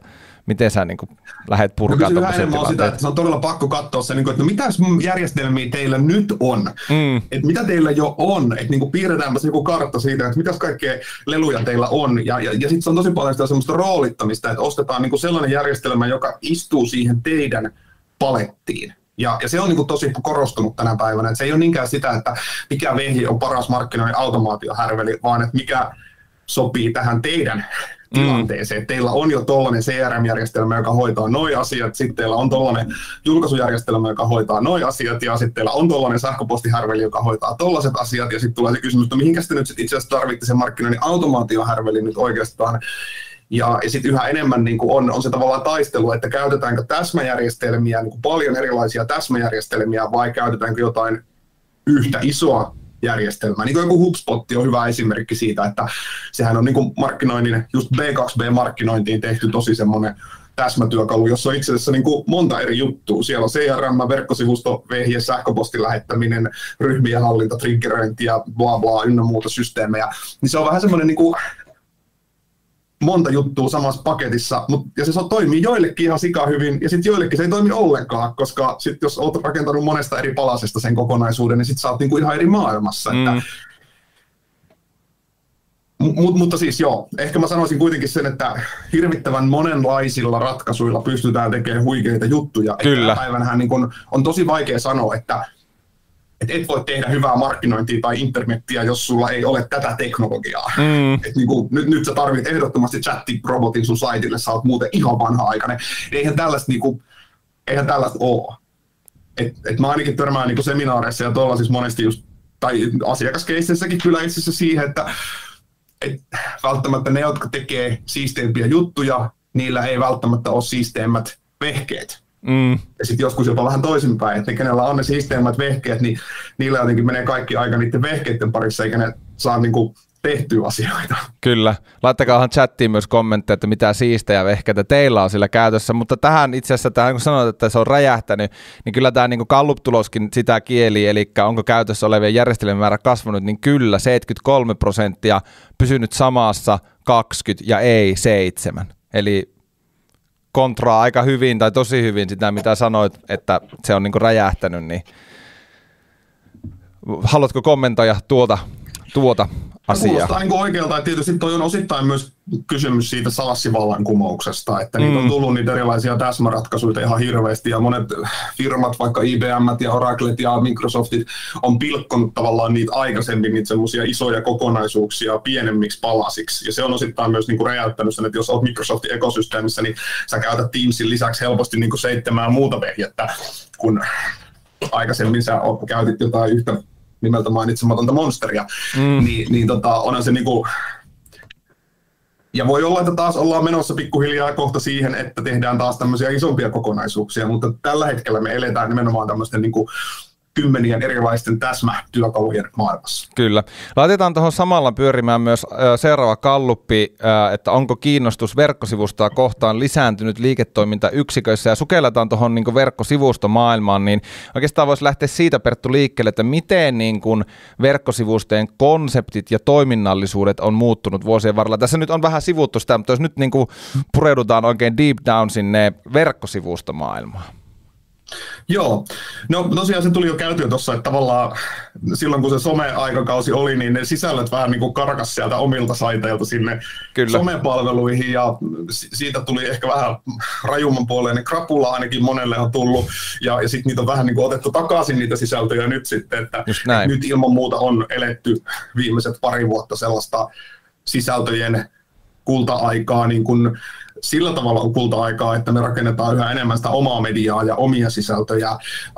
miten sä niin kuin lähdet purkaan no, on sitä, että se on todella pakko katsoa se, niin kuin, että no mitä järjestelmiä teillä nyt on, mm. että mitä teillä jo on, että niin kuin piirretäänpä se joku kartta siitä, että mitäs kaikkea leluja teillä on, ja, ja, ja sitten se on tosi paljon sitä semmoista roolittamista, että ostetaan niin kuin sellainen järjestelmä, joka istuu siihen teidän palettiin. Ja, ja se on niin kuin tosi korostunut tänä päivänä, että se ei ole niinkään sitä, että mikä vehje on paras markkinoinnin automaatiohärveli, vaan että mikä sopii tähän teidän tilanteeseen. Mm. Teillä on jo tuollainen CRM-järjestelmä, joka hoitaa noin asiat, sitten teillä on tuollainen julkaisujärjestelmä, joka hoitaa noin asiat, ja sitten teillä on tuollainen sähköpostihärveli, joka hoitaa tollaiset asiat, ja sitten tulee se kysymys, että mihinkä te nyt sit itse asiassa tarvitte sen markkinoinnin automaatiohärveli nyt oikeastaan. Ja, ja sitten yhä enemmän niin on, on se tavallaan taistelu, että käytetäänkö täsmäjärjestelmiä, niin kuin paljon erilaisia täsmäjärjestelmiä, vai käytetäänkö jotain yhtä isoa järjestelmää. Niin kuin joku HubSpot on hyvä esimerkki siitä, että sehän on niin kuin markkinoinnin, just B2B-markkinointiin tehty tosi semmoinen täsmätyökalu, jossa on itse asiassa niin kuin monta eri juttua. Siellä on CRM, verkkosivusto, vehje, sähköpostin lähettäminen, ryhmien hallinta, triggeröinti ja bla bla ynnä muuta systeemejä. Niin se on vähän semmoinen niin kuin monta juttua samassa paketissa, mut, ja se toimii joillekin ihan sika hyvin, ja sitten joillekin se ei toimi ollenkaan, koska sit jos olet rakentanut monesta eri palasesta sen kokonaisuuden, niin sitten sä oot niinku ihan eri maailmassa. Mm. Että, M- mutta siis joo, ehkä mä sanoisin kuitenkin sen, että hirvittävän monenlaisilla ratkaisuilla pystytään tekemään huikeita juttuja. Kyllä. Päivänähän niin kun, on tosi vaikea sanoa, että et et voi tehdä hyvää markkinointia tai internettiä, jos sulla ei ole tätä teknologiaa. Mm. Et niin kuin, nyt, nyt sä tarvit ehdottomasti chatti-robotin sun saitille, sä oot muuten ihan vanha-aikainen. Eihän tällaista, niin kuin, eihän tällaista ole. Et, et mä ainakin törmään niin seminaareissa ja tuolla siis monesti just, tai asiakaskeississäkin kyllä itse asiassa siihen, että et välttämättä ne, jotka tekee siisteimpiä juttuja, niillä ei välttämättä ole siisteimmät vehkeet. Mm. Ja sitten joskus jopa vähän toisinpäin, että ne, kenellä on ne siisteimmät vehkeet, niin niillä jotenkin menee kaikki aika niiden vehkeiden parissa, eikä ne saa niinku tehtyä asioita. Kyllä. Laittakaa chattiin myös kommentteja, että mitä siistejä vehkeitä teillä on sillä käytössä, mutta tähän itse asiassa, tähän kun sanoit, että se on räjähtänyt, niin kyllä tämä niin Gallup-tuloskin sitä kieli, eli onko käytössä olevien järjestelmien määrä kasvanut, niin kyllä 73 prosenttia pysynyt samassa 20 ja ei 7. Eli kontraa aika hyvin tai tosi hyvin sitä, mitä sanoit, että se on niin räjähtänyt, niin haluatko kommentoida tuota, tuota asiaa? Kuulostaa niin oikealta, että tietysti toi on osittain myös kysymys siitä SaaS-vallankumouksesta, että mm. niitä on mm. tullut niitä erilaisia täsmäratkaisuja ihan hirveästi, ja monet firmat, vaikka IBM ja Oraclet ja Microsoftit, on pilkkonut tavallaan niitä aikaisemmin niitä semmoisia isoja kokonaisuuksia pienemmiksi palasiksi, ja se on osittain myös niin kuin räjäyttänyt sen, että jos olet Microsoftin ekosysteemissä, niin sä käytät Teamsin lisäksi helposti niin kuin seitsemää muuta vehjettä, kun aikaisemmin sä käytit jotain yhtä nimeltä mainitsematonta monsteria, mm. niin, niin tota, onhan se niinku, ja voi olla, että taas ollaan menossa pikkuhiljaa kohta siihen, että tehdään taas tämmöisiä isompia kokonaisuuksia, mutta tällä hetkellä me eletään nimenomaan tämmöisten niin kuin kymmenien erilaisten täsmätyökalujen maailmassa. Kyllä. Laitetaan tuohon samalla pyörimään myös seuraava kalluppi, että onko kiinnostus verkkosivustoa kohtaan lisääntynyt liiketoimintayksiköissä ja sukelletaan tuohon niin verkkosivustomaailmaan, niin oikeastaan voisi lähteä siitä Perttu liikkeelle, että miten niin kuin verkkosivustojen konseptit ja toiminnallisuudet on muuttunut vuosien varrella. Tässä nyt on vähän sivuttu sitä, mutta jos nyt niin kuin pureudutaan oikein deep down sinne verkkosivustomaailmaan. Joo, no tosiaan se tuli jo käytyä tuossa, että tavallaan silloin kun se some-aikakausi oli, niin ne sisällöt vähän niin kuin karkas sieltä omilta saiteilta sinne Kyllä. somepalveluihin ja siitä tuli ehkä vähän rajumman puoleen, ne krapula ainakin monelle on tullut ja, ja sitten niitä on vähän niin kuin otettu takaisin niitä sisältöjä nyt sitten, että, nyt ilman muuta on eletty viimeiset pari vuotta sellaista sisältöjen kulta-aikaa niin kuin sillä tavalla kulta-aikaa, että me rakennetaan yhä enemmän sitä omaa mediaa ja omia sisältöjä.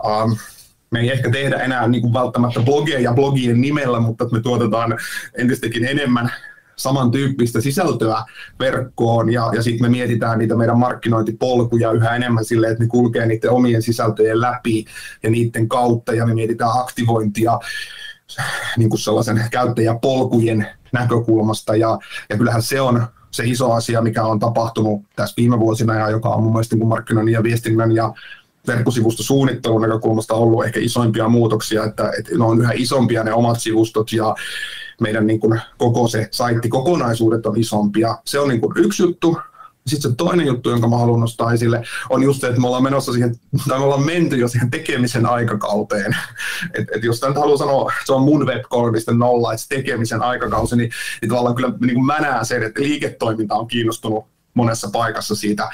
Ähm, me ei ehkä tehdä enää niin kuin välttämättä blogeja blogien nimellä, mutta me tuotetaan entistäkin enemmän samantyyppistä sisältöä verkkoon. Ja, ja sitten me mietitään niitä meidän markkinointipolkuja yhä enemmän silleen, että ne kulkee niiden omien sisältöjen läpi ja niiden kautta. Ja me mietitään aktivointia niin kuin sellaisen käyttäjäpolkujen näkökulmasta. Ja, ja kyllähän se on se iso asia, mikä on tapahtunut tässä viime vuosina ja joka on mun mielestä niin markkinoinnin ja viestinnän ja verkkosivustosuunnittelun näkökulmasta ollut ehkä isoimpia muutoksia, että, että ne on yhä isompia ne omat sivustot ja meidän niin kuin koko se saitti kokonaisuudet on isompia. Se on niin kuin yksi juttu. Sitten se toinen juttu, jonka mä haluan nostaa esille, on just se, että me ollaan menossa siihen, tai me ollaan menty jo siihen tekemisen aikakauteen. Et, et jos nyt haluaa sanoa, se on mun web 3.0, että tekemisen aikakausi, niin, niin tavallaan kyllä niin kuin mä näen sen, että liiketoiminta on kiinnostunut monessa paikassa siitä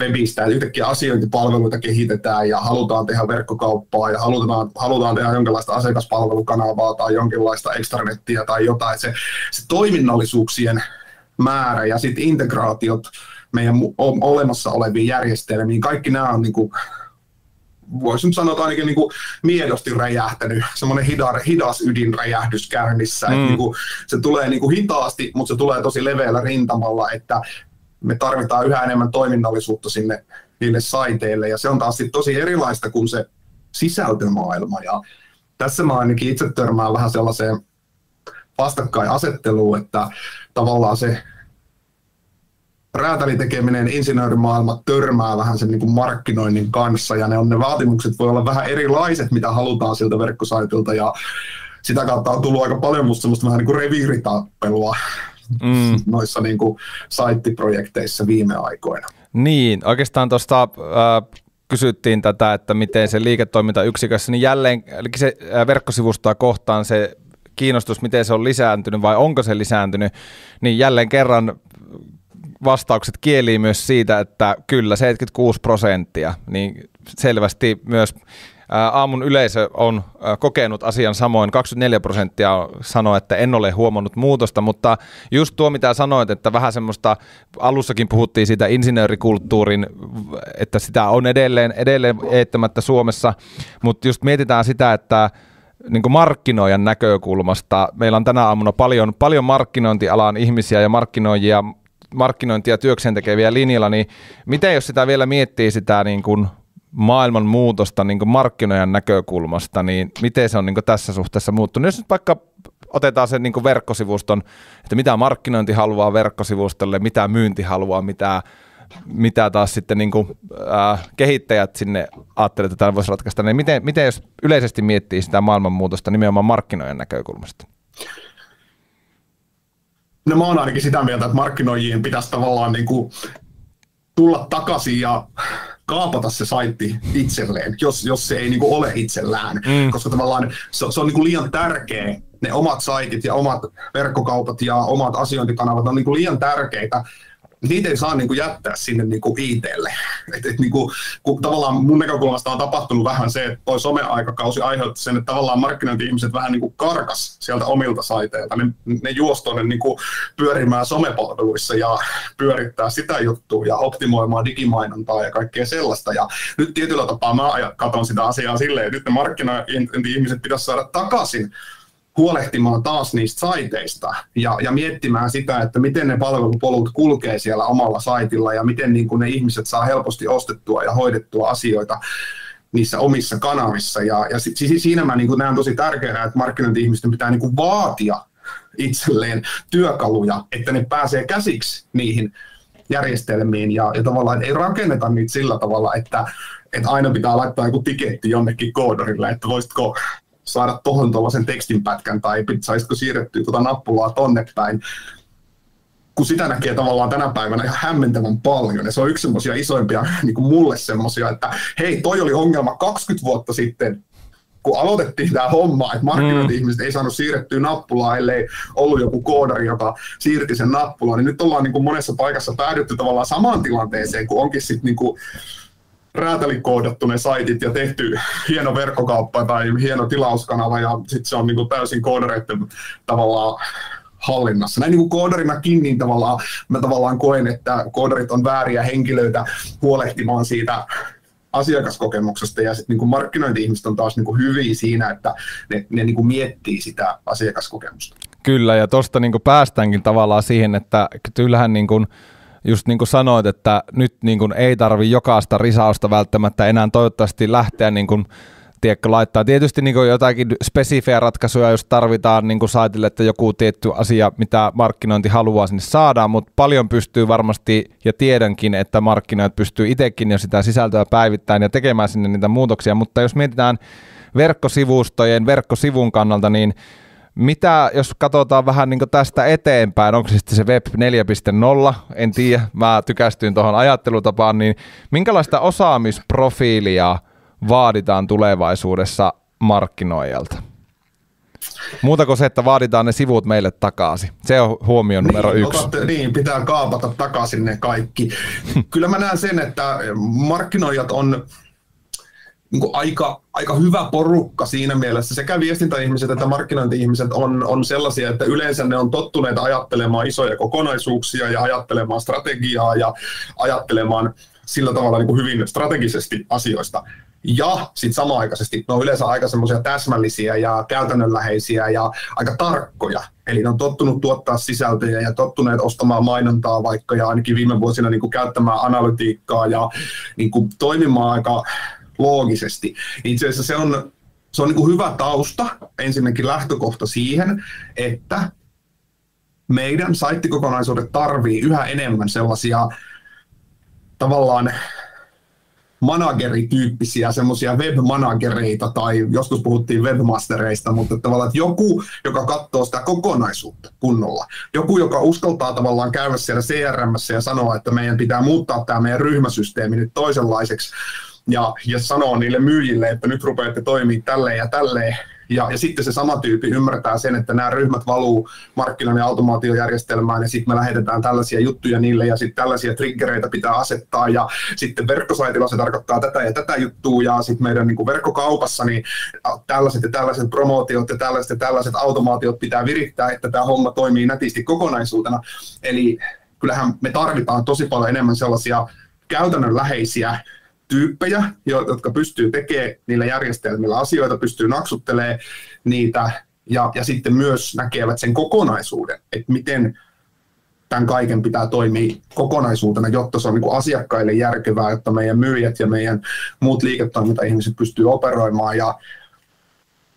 webistä, että yhtäkkiä asiointipalveluita kehitetään ja halutaan tehdä verkkokauppaa ja halutaan, halutaan tehdä jonkinlaista asiakaspalvelukanavaa tai jonkinlaista extranettiä tai jotain. Se, se toiminnallisuuksien määrä ja sitten integraatiot meidän olemassa oleviin järjestelmiin. Kaikki nämä on niin kuin, voisi nyt sanoa ainakin niin kuin miedosti räjähtänyt, semmoinen hidas, hidas ydinräjähdys käynnissä. Mm. Että niin kuin, se tulee niin kuin hitaasti, mutta se tulee tosi leveällä rintamalla, että me tarvitaan yhä enemmän toiminnallisuutta sinne niille saiteille, ja se on taas sit tosi erilaista kuin se sisältömaailma, ja tässä mä ainakin itse törmään vähän sellaiseen vastakkainasetteluun, että tavallaan se räätälitekeminen, insinöörimaailma törmää vähän sen niin kuin markkinoinnin kanssa ja ne, on, ne vaatimukset voi olla vähän erilaiset, mitä halutaan siltä verkkosaitilta ja sitä kautta on tullut aika paljon musta semmoista vähän niin kuin reviiritappelua mm. noissa niin kuin saittiprojekteissa viime aikoina. Niin, oikeastaan tuosta äh, kysyttiin tätä, että miten se liiketoimintayksikössä, niin jälleen eli se äh, verkkosivustoa kohtaan se kiinnostus, miten se on lisääntynyt vai onko se lisääntynyt, niin jälleen kerran vastaukset kielii myös siitä, että kyllä 76 prosenttia, niin selvästi myös aamun yleisö on kokenut asian samoin. 24 prosenttia sanoo, että en ole huomannut muutosta, mutta just tuo mitä sanoit, että vähän semmoista, alussakin puhuttiin siitä insinöörikulttuurin, että sitä on edelleen, edelleen eittämättä Suomessa, mutta just mietitään sitä, että niin kuin markkinoijan näkökulmasta. Meillä on tänä aamuna paljon, paljon markkinointialan ihmisiä ja markkinoijia, markkinointia työkseen tekeviä linjalla, niin miten jos sitä vielä miettii sitä niin kuin maailman muutosta niin kuin markkinoijan näkökulmasta, niin miten se on niin kuin tässä suhteessa muuttunut? Jos nyt vaikka otetaan sen niin kuin verkkosivuston, että mitä markkinointi haluaa verkkosivustolle, mitä myynti haluaa, mitä, mitä taas sitten niin kuin, äh, kehittäjät sinne ajattelevat, että tämä voisi ratkaista, niin miten, miten jos yleisesti miettii sitä maailmanmuutosta nimenomaan markkinoijan näkökulmasta? No mä oon ainakin sitä mieltä, että markkinoijien pitäisi tavallaan niin kuin tulla takaisin ja kaapata se saitti itselleen, jos, jos se ei niin kuin ole itsellään. Mm. Koska tavallaan se, se on niin kuin liian tärkeä, ne omat saitit ja omat verkkokaupat ja omat asiointikanavat on niin kuin liian tärkeitä niitä ei saa niin kuin jättää sinne niin kuin ITlle. Et, et niin kuin, kun tavallaan mun näkökulmasta on tapahtunut vähän se, että toi someaikakausi aiheutti sen, että tavallaan markkinointi-ihmiset vähän niin kuin karkas sieltä omilta saiteilta. Ne, ne juosi tuonne niin kuin pyörimään somepalveluissa ja pyörittää sitä juttua ja optimoimaan digimainontaa ja kaikkea sellaista. Ja nyt tietyllä tapaa mä katson sitä asiaa silleen, että nyt ne markkinointi-ihmiset pitäisi saada takaisin huolehtimaan taas niistä saiteista ja, ja miettimään sitä, että miten ne palvelupolut kulkee siellä omalla saitilla ja miten niin kuin ne ihmiset saa helposti ostettua ja hoidettua asioita niissä omissa kanavissa. Ja, ja siinä mä niin kuin näen tosi tärkeänä, että markkinointi-ihmisten pitää niin kuin vaatia itselleen työkaluja, että ne pääsee käsiksi niihin järjestelmiin ja, ja tavallaan ei rakenneta niitä sillä tavalla, että, että aina pitää laittaa joku tiketti jonnekin koodorille, että voisitko saada tuohon tuollaisen tekstinpätkän tai saisitko siirrettyä tuota nappulaa tonne päin, kun sitä näkee tavallaan tänä päivänä ihan hämmentävän paljon. Ja se on yksi semmoisia isoimpia niin kuin mulle semmoisia, että hei, toi oli ongelma 20 vuotta sitten, kun aloitettiin tämä homma, että markkinointi-ihmiset mm. ei saanut siirrettyä nappulaa, ellei ollut joku koodari, joka siirti sen nappulaan, niin nyt ollaan niin kuin monessa paikassa päädytty tavallaan samaan tilanteeseen, kun onkin sitten niin kuin räätälikoodattu ne saitit ja tehty hieno verkkokauppa tai hieno tilauskanava ja sitten se on niin kuin täysin koodareiden tavallaan hallinnassa. Näin niin koodarinakin niin tavallaan, mä tavallaan koen, että koodarit on vääriä henkilöitä huolehtimaan siitä asiakaskokemuksesta ja sitten niin markkinointi-ihmiset on taas niin kuin hyviä siinä, että ne, ne niin kuin miettii sitä asiakaskokemusta. Kyllä ja tuosta niin päästäänkin tavallaan siihen, että kyllähän niin kuin just niin kuin sanoit, että nyt niin kuin ei tarvi jokaista risausta välttämättä enää toivottavasti lähteä niin kuin, tiedätkö, laittaa. Tietysti niin jotakin spesifejä ratkaisuja, jos tarvitaan niin saitille, että joku tietty asia, mitä markkinointi haluaa sinne saada, mutta paljon pystyy varmasti, ja tiedänkin, että markkinoit pystyy itsekin jo sitä sisältöä päivittäin ja tekemään sinne niitä muutoksia, mutta jos mietitään verkkosivustojen, verkkosivun kannalta, niin mitä, jos katsotaan vähän niin tästä eteenpäin, onko se sitten se Web 4.0, en tiedä, mä tykästyin tuohon ajattelutapaan, niin minkälaista osaamisprofiilia vaaditaan tulevaisuudessa markkinoijalta? Muuta kuin se, että vaaditaan ne sivut meille takaisin. Se on huomio numero niin, yksi. Otatte, niin, pitää kaapata takaisin ne kaikki. Kyllä mä näen sen, että markkinoijat on niin kuin aika, aika hyvä porukka siinä mielessä. Sekä viestintäihmiset että markkinointi-ihmiset on, on sellaisia, että yleensä ne on tottuneet ajattelemaan isoja kokonaisuuksia ja ajattelemaan strategiaa ja ajattelemaan sillä tavalla niin kuin hyvin strategisesti asioista. Ja sitten samaaikaisesti ne on yleensä aika semmoisia täsmällisiä ja käytännönläheisiä ja aika tarkkoja. Eli ne on tottunut tuottaa sisältöjä ja tottuneet ostamaan mainontaa vaikka ja ainakin viime vuosina niin kuin käyttämään analytiikkaa ja niin kuin toimimaan aika loogisesti. Itse asiassa se on, se on niin kuin hyvä tausta, ensinnäkin lähtökohta siihen, että meidän saittikokonaisuudet tarvii yhä enemmän sellaisia tavallaan managerityyppisiä, semmoisia webmanagereita tai joskus puhuttiin webmastereista, mutta tavallaan että joku, joka katsoo sitä kokonaisuutta kunnolla, joku, joka uskaltaa tavallaan käydä siellä CRM ja sanoa, että meidän pitää muuttaa tämä meidän ryhmäsysteemi nyt toisenlaiseksi ja, ja sanoo niille myyjille, että nyt rupeatte toimia tälleen ja tälleen, ja, ja sitten se sama tyyppi ymmärtää sen, että nämä ryhmät valuu markkinoinnin automaatiojärjestelmään ja sitten me lähetetään tällaisia juttuja niille ja sitten tällaisia triggereitä pitää asettaa ja sitten verkkosaitilla se tarkoittaa tätä ja tätä juttua ja sitten meidän niin kuin verkkokaupassa niin tällaiset ja tällaiset promootiot ja tällaiset ja tällaiset automaatiot pitää virittää, että tämä homma toimii nätisti kokonaisuutena. Eli kyllähän me tarvitaan tosi paljon enemmän sellaisia käytännönläheisiä tyyppejä, jotka pystyy tekemään niillä järjestelmillä asioita, pystyy naksuttelemaan niitä ja, ja sitten myös näkevät sen kokonaisuuden, että miten tämän kaiken pitää toimia kokonaisuutena, jotta se on niin asiakkaille järkevää, jotta meidän myyjät ja meidän muut liiketoiminta-ihmiset pystyy operoimaan ja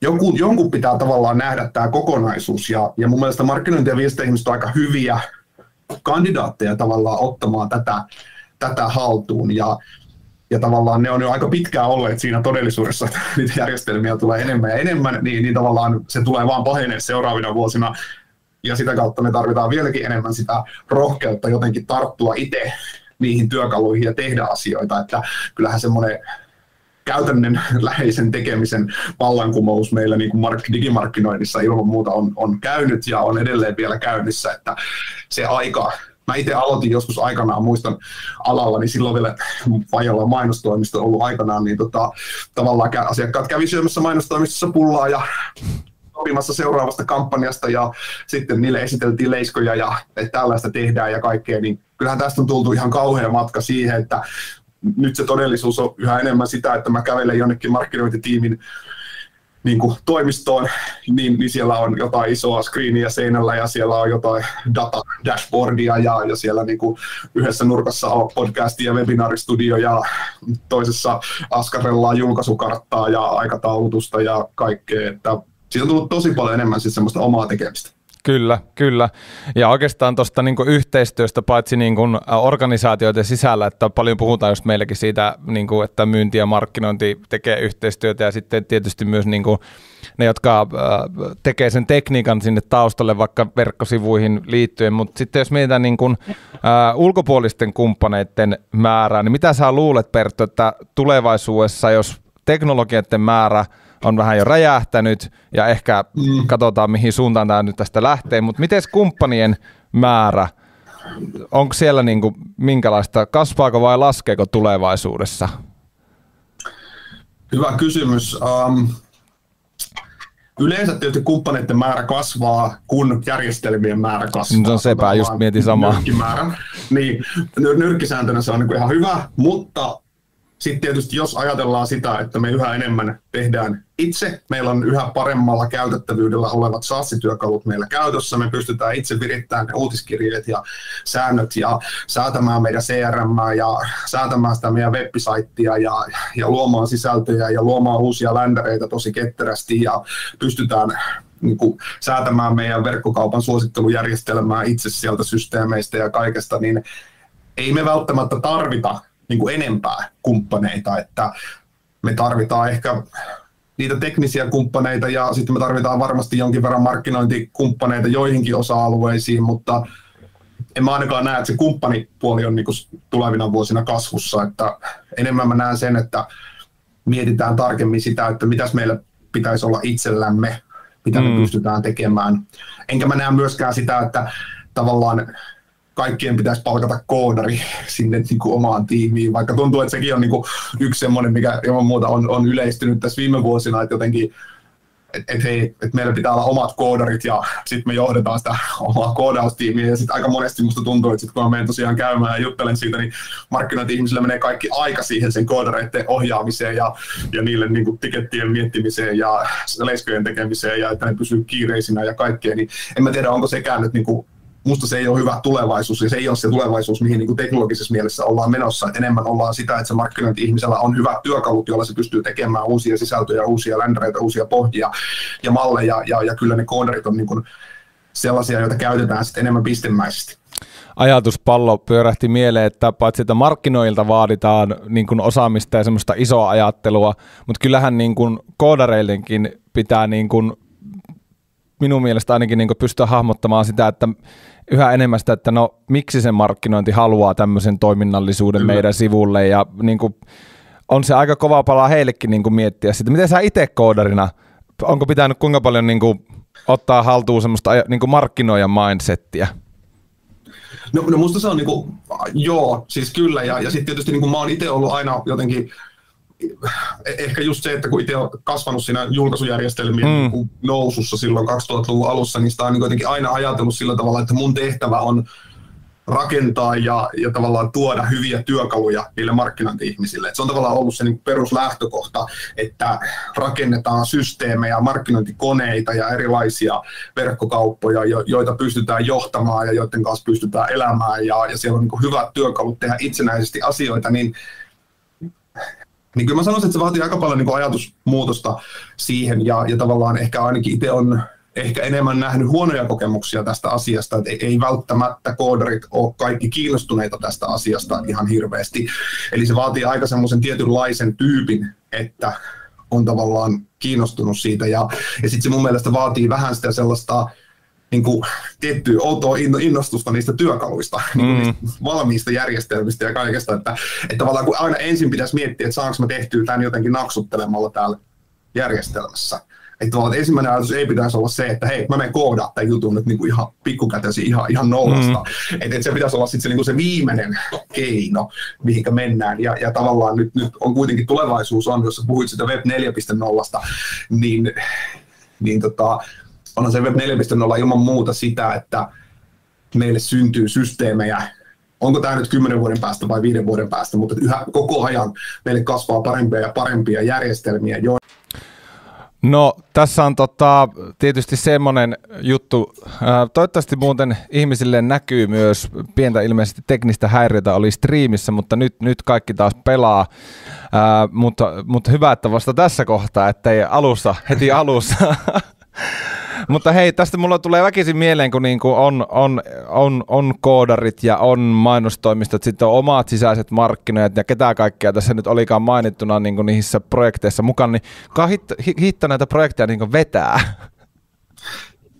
jonkun, jonkun pitää tavallaan nähdä tämä kokonaisuus ja, ja mun mielestä markkinointi- ja viestintäihmiset on aika hyviä kandidaatteja tavallaan ottamaan tätä, tätä haltuun ja ja tavallaan ne on jo aika pitkään olleet siinä todellisuudessa, että niitä järjestelmiä tulee enemmän ja enemmän, niin, niin tavallaan se tulee vaan pahenee seuraavina vuosina, ja sitä kautta me tarvitaan vieläkin enemmän sitä rohkeutta jotenkin tarttua itse niihin työkaluihin ja tehdä asioita, että kyllähän semmoinen käytännön läheisen tekemisen vallankumous meillä niin kuin mark- digimarkkinoinnissa ilman muuta on, on käynyt ja on edelleen vielä käynnissä, että se aika Mä itse aloitin joskus aikanaan, muistan alalla, niin silloin vielä Fajalla mainostoimisto ollut aikanaan, niin tota, tavallaan asiakkaat kävi syömässä mainostoimistossa pullaa ja sopimassa seuraavasta kampanjasta ja sitten niille esiteltiin leiskoja ja että tällaista tehdään ja kaikkea, niin kyllähän tästä on tultu ihan kauhea matka siihen, että nyt se todellisuus on yhä enemmän sitä, että mä kävelen jonnekin markkinointitiimin niin kuin toimistoon, niin, niin siellä on jotain isoa screeniä seinällä ja siellä on jotain data dashboardia ja, ja siellä niin kuin yhdessä nurkassa on podcast ja webinaaristudio ja toisessa askarellaan julkaisukarttaa ja aikataulutusta ja kaikkea, että siitä on tullut tosi paljon enemmän siis semmoista omaa tekemistä. Kyllä, kyllä. Ja oikeastaan tuosta niin yhteistyöstä paitsi niin kuin organisaatioiden sisällä, että paljon puhutaan just meilläkin siitä, niin kuin, että myynti ja markkinointi tekee yhteistyötä ja sitten tietysti myös niin kuin ne, jotka äh, tekee sen tekniikan sinne taustalle vaikka verkkosivuihin liittyen, mutta sitten jos mietitään niin kuin, äh, ulkopuolisten kumppaneiden määrää, niin mitä sä luulet Perttu, että tulevaisuudessa, jos teknologioiden määrä – on vähän jo räjähtänyt ja ehkä mm. katsotaan mihin suuntaan tämä nyt tästä lähtee, mutta miten kumppanien määrä, onko siellä niin kuin minkälaista, kasvaako vai laskeeko tulevaisuudessa? Hyvä kysymys. Um, yleensä tietysti kumppaneiden määrä kasvaa, kun järjestelmien määrä kasvaa. On sepä, just mietin samaa. Niin, nyrkkisääntönä se on niin ihan hyvä, mutta sitten tietysti jos ajatellaan sitä, että me yhä enemmän tehdään itse, meillä on yhä paremmalla käytettävyydellä olevat SaaS-työkalut meillä käytössä, me pystytään itse virittämään ne uutiskirjeet ja säännöt ja säätämään meidän CRM ja säätämään sitä meidän web ja, ja luomaan sisältöjä ja luomaan uusia ländereitä tosi ketterästi ja pystytään niin kuin, säätämään meidän verkkokaupan suosittelujärjestelmää itse sieltä systeemeistä ja kaikesta, niin ei me välttämättä tarvita niin kuin enempää kumppaneita, että me tarvitaan ehkä niitä teknisiä kumppaneita ja sitten me tarvitaan varmasti jonkin verran markkinointikumppaneita joihinkin osa-alueisiin, mutta en mä ainakaan näe, että se kumppanipuoli on niin kuin tulevina vuosina kasvussa, että enemmän mä näen sen, että mietitään tarkemmin sitä, että mitäs meillä pitäisi olla itsellämme, mitä mm. me pystytään tekemään. Enkä mä näe myöskään sitä, että tavallaan kaikkien pitäisi palkata koodari sinne niin kuin omaan tiimiin, vaikka tuntuu, että sekin on niin kuin yksi semmoinen, mikä ilman muuta on, on yleistynyt tässä viime vuosina, että jotenkin että et hei, et meillä pitää olla omat koodarit ja sitten me johdetaan sitä omaa koodaustiimiä. Ja sitten aika monesti musta tuntuu, että sit kun mä menen tosiaan käymään ja juttelen siitä, niin markkinointi-ihmisillä menee kaikki aika siihen sen koodareiden ohjaamiseen ja, ja niille niin kuin tikettien miettimiseen ja leiskojen tekemiseen ja että ne pysyy kiireisinä ja kaikkea, niin en mä tiedä, onko sekään nyt niin kuin musta se ei ole hyvä tulevaisuus ja se ei ole se tulevaisuus, mihin niin kuin teknologisessa mielessä ollaan menossa. Et enemmän ollaan sitä, että se markkinointi-ihmisellä on hyvät työkalut, joilla se pystyy tekemään uusia sisältöjä, uusia ländereitä, uusia pohjia ja malleja ja, ja kyllä ne kooderit on niin kuin sellaisia, joita käytetään sitten enemmän pistemäisesti ajatuspallo pyörähti mieleen, että paitsi että markkinoilta vaaditaan niin kuin osaamista ja semmoista isoa ajattelua, mutta kyllähän niin kuin koodareidenkin pitää niin kuin, minun mielestä ainakin niin kuin pystyä hahmottamaan sitä, että yhä enemmän sitä, että no miksi se markkinointi haluaa tämmöisen toiminnallisuuden Kyllä. meidän sivulle ja niin kuin, on se aika kova pala heillekin niin kuin miettiä sitä. Miten sä itse koodarina, onko pitänyt kuinka paljon niin kuin, ottaa haltuun semmoista niin kuin markkinoijan mindsettiä? No, no musta se on niinku, joo, siis kyllä. Ja, ja sitten tietysti niinku mä oon itse ollut aina jotenkin ehkä just se, että kun itse olen kasvanut siinä julkaisujärjestelmien mm. Niinku nousussa silloin 2000-luvun alussa, niin sitä on niin jotenkin aina ajatellut sillä tavalla, että mun tehtävä on rakentaa ja, ja tavallaan tuoda hyviä työkaluja niille markkinointi-ihmisille. Et se on tavallaan ollut se niin peruslähtökohta, että rakennetaan systeemejä, markkinointikoneita ja erilaisia verkkokauppoja, jo, joita pystytään johtamaan ja joiden kanssa pystytään elämään ja, ja siellä on niin hyvät työkalut tehdä itsenäisesti asioita, niin niin kyllä mä sanoisin, että se vaatii aika paljon niin ajatusmuutosta siihen ja, ja tavallaan ehkä ainakin itse on ehkä enemmän nähnyt huonoja kokemuksia tästä asiasta, että ei välttämättä koodarit ole kaikki kiinnostuneita tästä asiasta ihan hirveästi. Eli se vaatii aika semmoisen tietynlaisen tyypin, että on tavallaan kiinnostunut siitä. Ja, ja sitten se mun mielestä vaatii vähän sitä sellaista niin kuin, tiettyä outoa innostusta niistä työkaluista, niin kuin mm. niistä valmiista järjestelmistä ja kaikesta. Että, että tavallaan kun aina ensin pitäisi miettiä, että saanko mä tehtyä tämän jotenkin naksuttelemalla täällä järjestelmässä. Että että ensimmäinen ajatus ei pitäisi olla se, että hei, mä menen koodaa tämän jutun nyt niin kuin ihan pikkukätösi ihan, ihan nollasta. Mm. Että et se pitäisi olla sitten se, niin se viimeinen keino, mihinkä mennään. Ja, ja tavallaan nyt, nyt on kuitenkin tulevaisuus on, jos puhuit sitä Web 4.0, niin, niin tota, onhan se Web 4.0 ilman muuta sitä, että meille syntyy systeemejä, onko tämä nyt kymmenen vuoden päästä vai viiden vuoden päästä, mutta yhä koko ajan meille kasvaa parempia ja parempia järjestelmiä, jo No tässä on tota, tietysti semmoinen juttu, toivottavasti muuten ihmisille näkyy myös pientä ilmeisesti teknistä häiriötä oli striimissä, mutta nyt, nyt kaikki taas pelaa, ää, mutta, mutta hyvä, että vasta tässä kohtaa, ettei alussa, heti alussa Mutta hei, tästä mulla tulee väkisin mieleen, kun niinku on, on, on, on koodarit ja on mainostoimistot, sitten on omat sisäiset markkinoijat ja ketä kaikkea tässä nyt olikaan mainittuna niinku niissä projekteissa mukaan, niin kuka hitto, hitto näitä projekteja niinku vetää?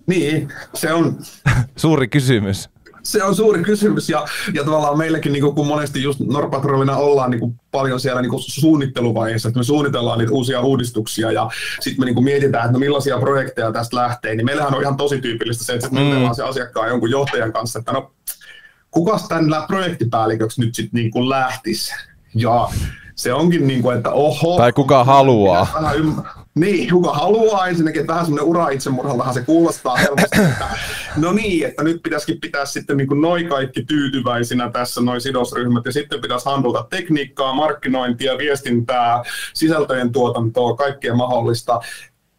Niin, se on... Suuri kysymys se on suuri kysymys ja, ja tavallaan meilläkin, niin kuin, kun monesti just Norpatrolina ollaan niin kuin, paljon siellä niin kuin, suunnitteluvaiheessa, että me suunnitellaan niitä uusia uudistuksia ja sitten me niin kuin, mietitään, että no, millaisia projekteja tästä lähtee, niin meillähän on ihan tosi tyypillistä se, että me mm. se asiakkaan jonkun johtajan kanssa, että no kukas tämän projektipäälliköksi nyt sitten niin lähtisi ja se onkin niin kuin, että oho. Tai kuka haluaa. Niin, kuka haluaa ensinnäkin, että vähän semmoinen ura itsemurhaltahan se kuulostaa helposti, että no niin, että nyt pitäisikin pitää sitten niin kuin noi kaikki tyytyväisinä tässä, noi sidosryhmät, ja sitten pitäisi handlata tekniikkaa, markkinointia, viestintää, sisältöjen tuotantoa, kaikkea mahdollista.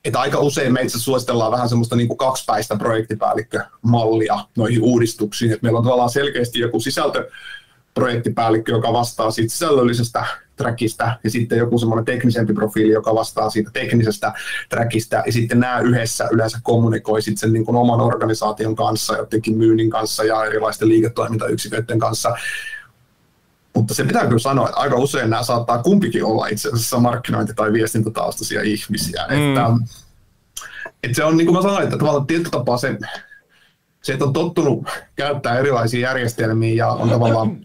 Että aika usein me itse suositellaan vähän semmoista niin kaksipäistä projektipäällikkömallia noihin uudistuksiin, että meillä on tavallaan selkeästi joku sisältö, projektipäällikkö, joka vastaa siitä sisällöllisestä trackista, ja sitten joku semmoinen teknisempi profiili, joka vastaa siitä teknisestä trackista, ja sitten nämä yhdessä yleensä kommunikoi sitten sen niin kuin oman organisaation kanssa, jotenkin myynnin kanssa ja erilaisten liiketoimintayksiköiden kanssa. Mutta se pitää kyllä sanoa, että aika usein nämä saattaa kumpikin olla itse asiassa markkinointi- tai viestintätaustaisia ihmisiä. Mm. Että, että se on, niin kuin mä sanoin, että tavallaan tietyllä tapaa se, se, että on tottunut käyttää erilaisia järjestelmiä ja on tavallaan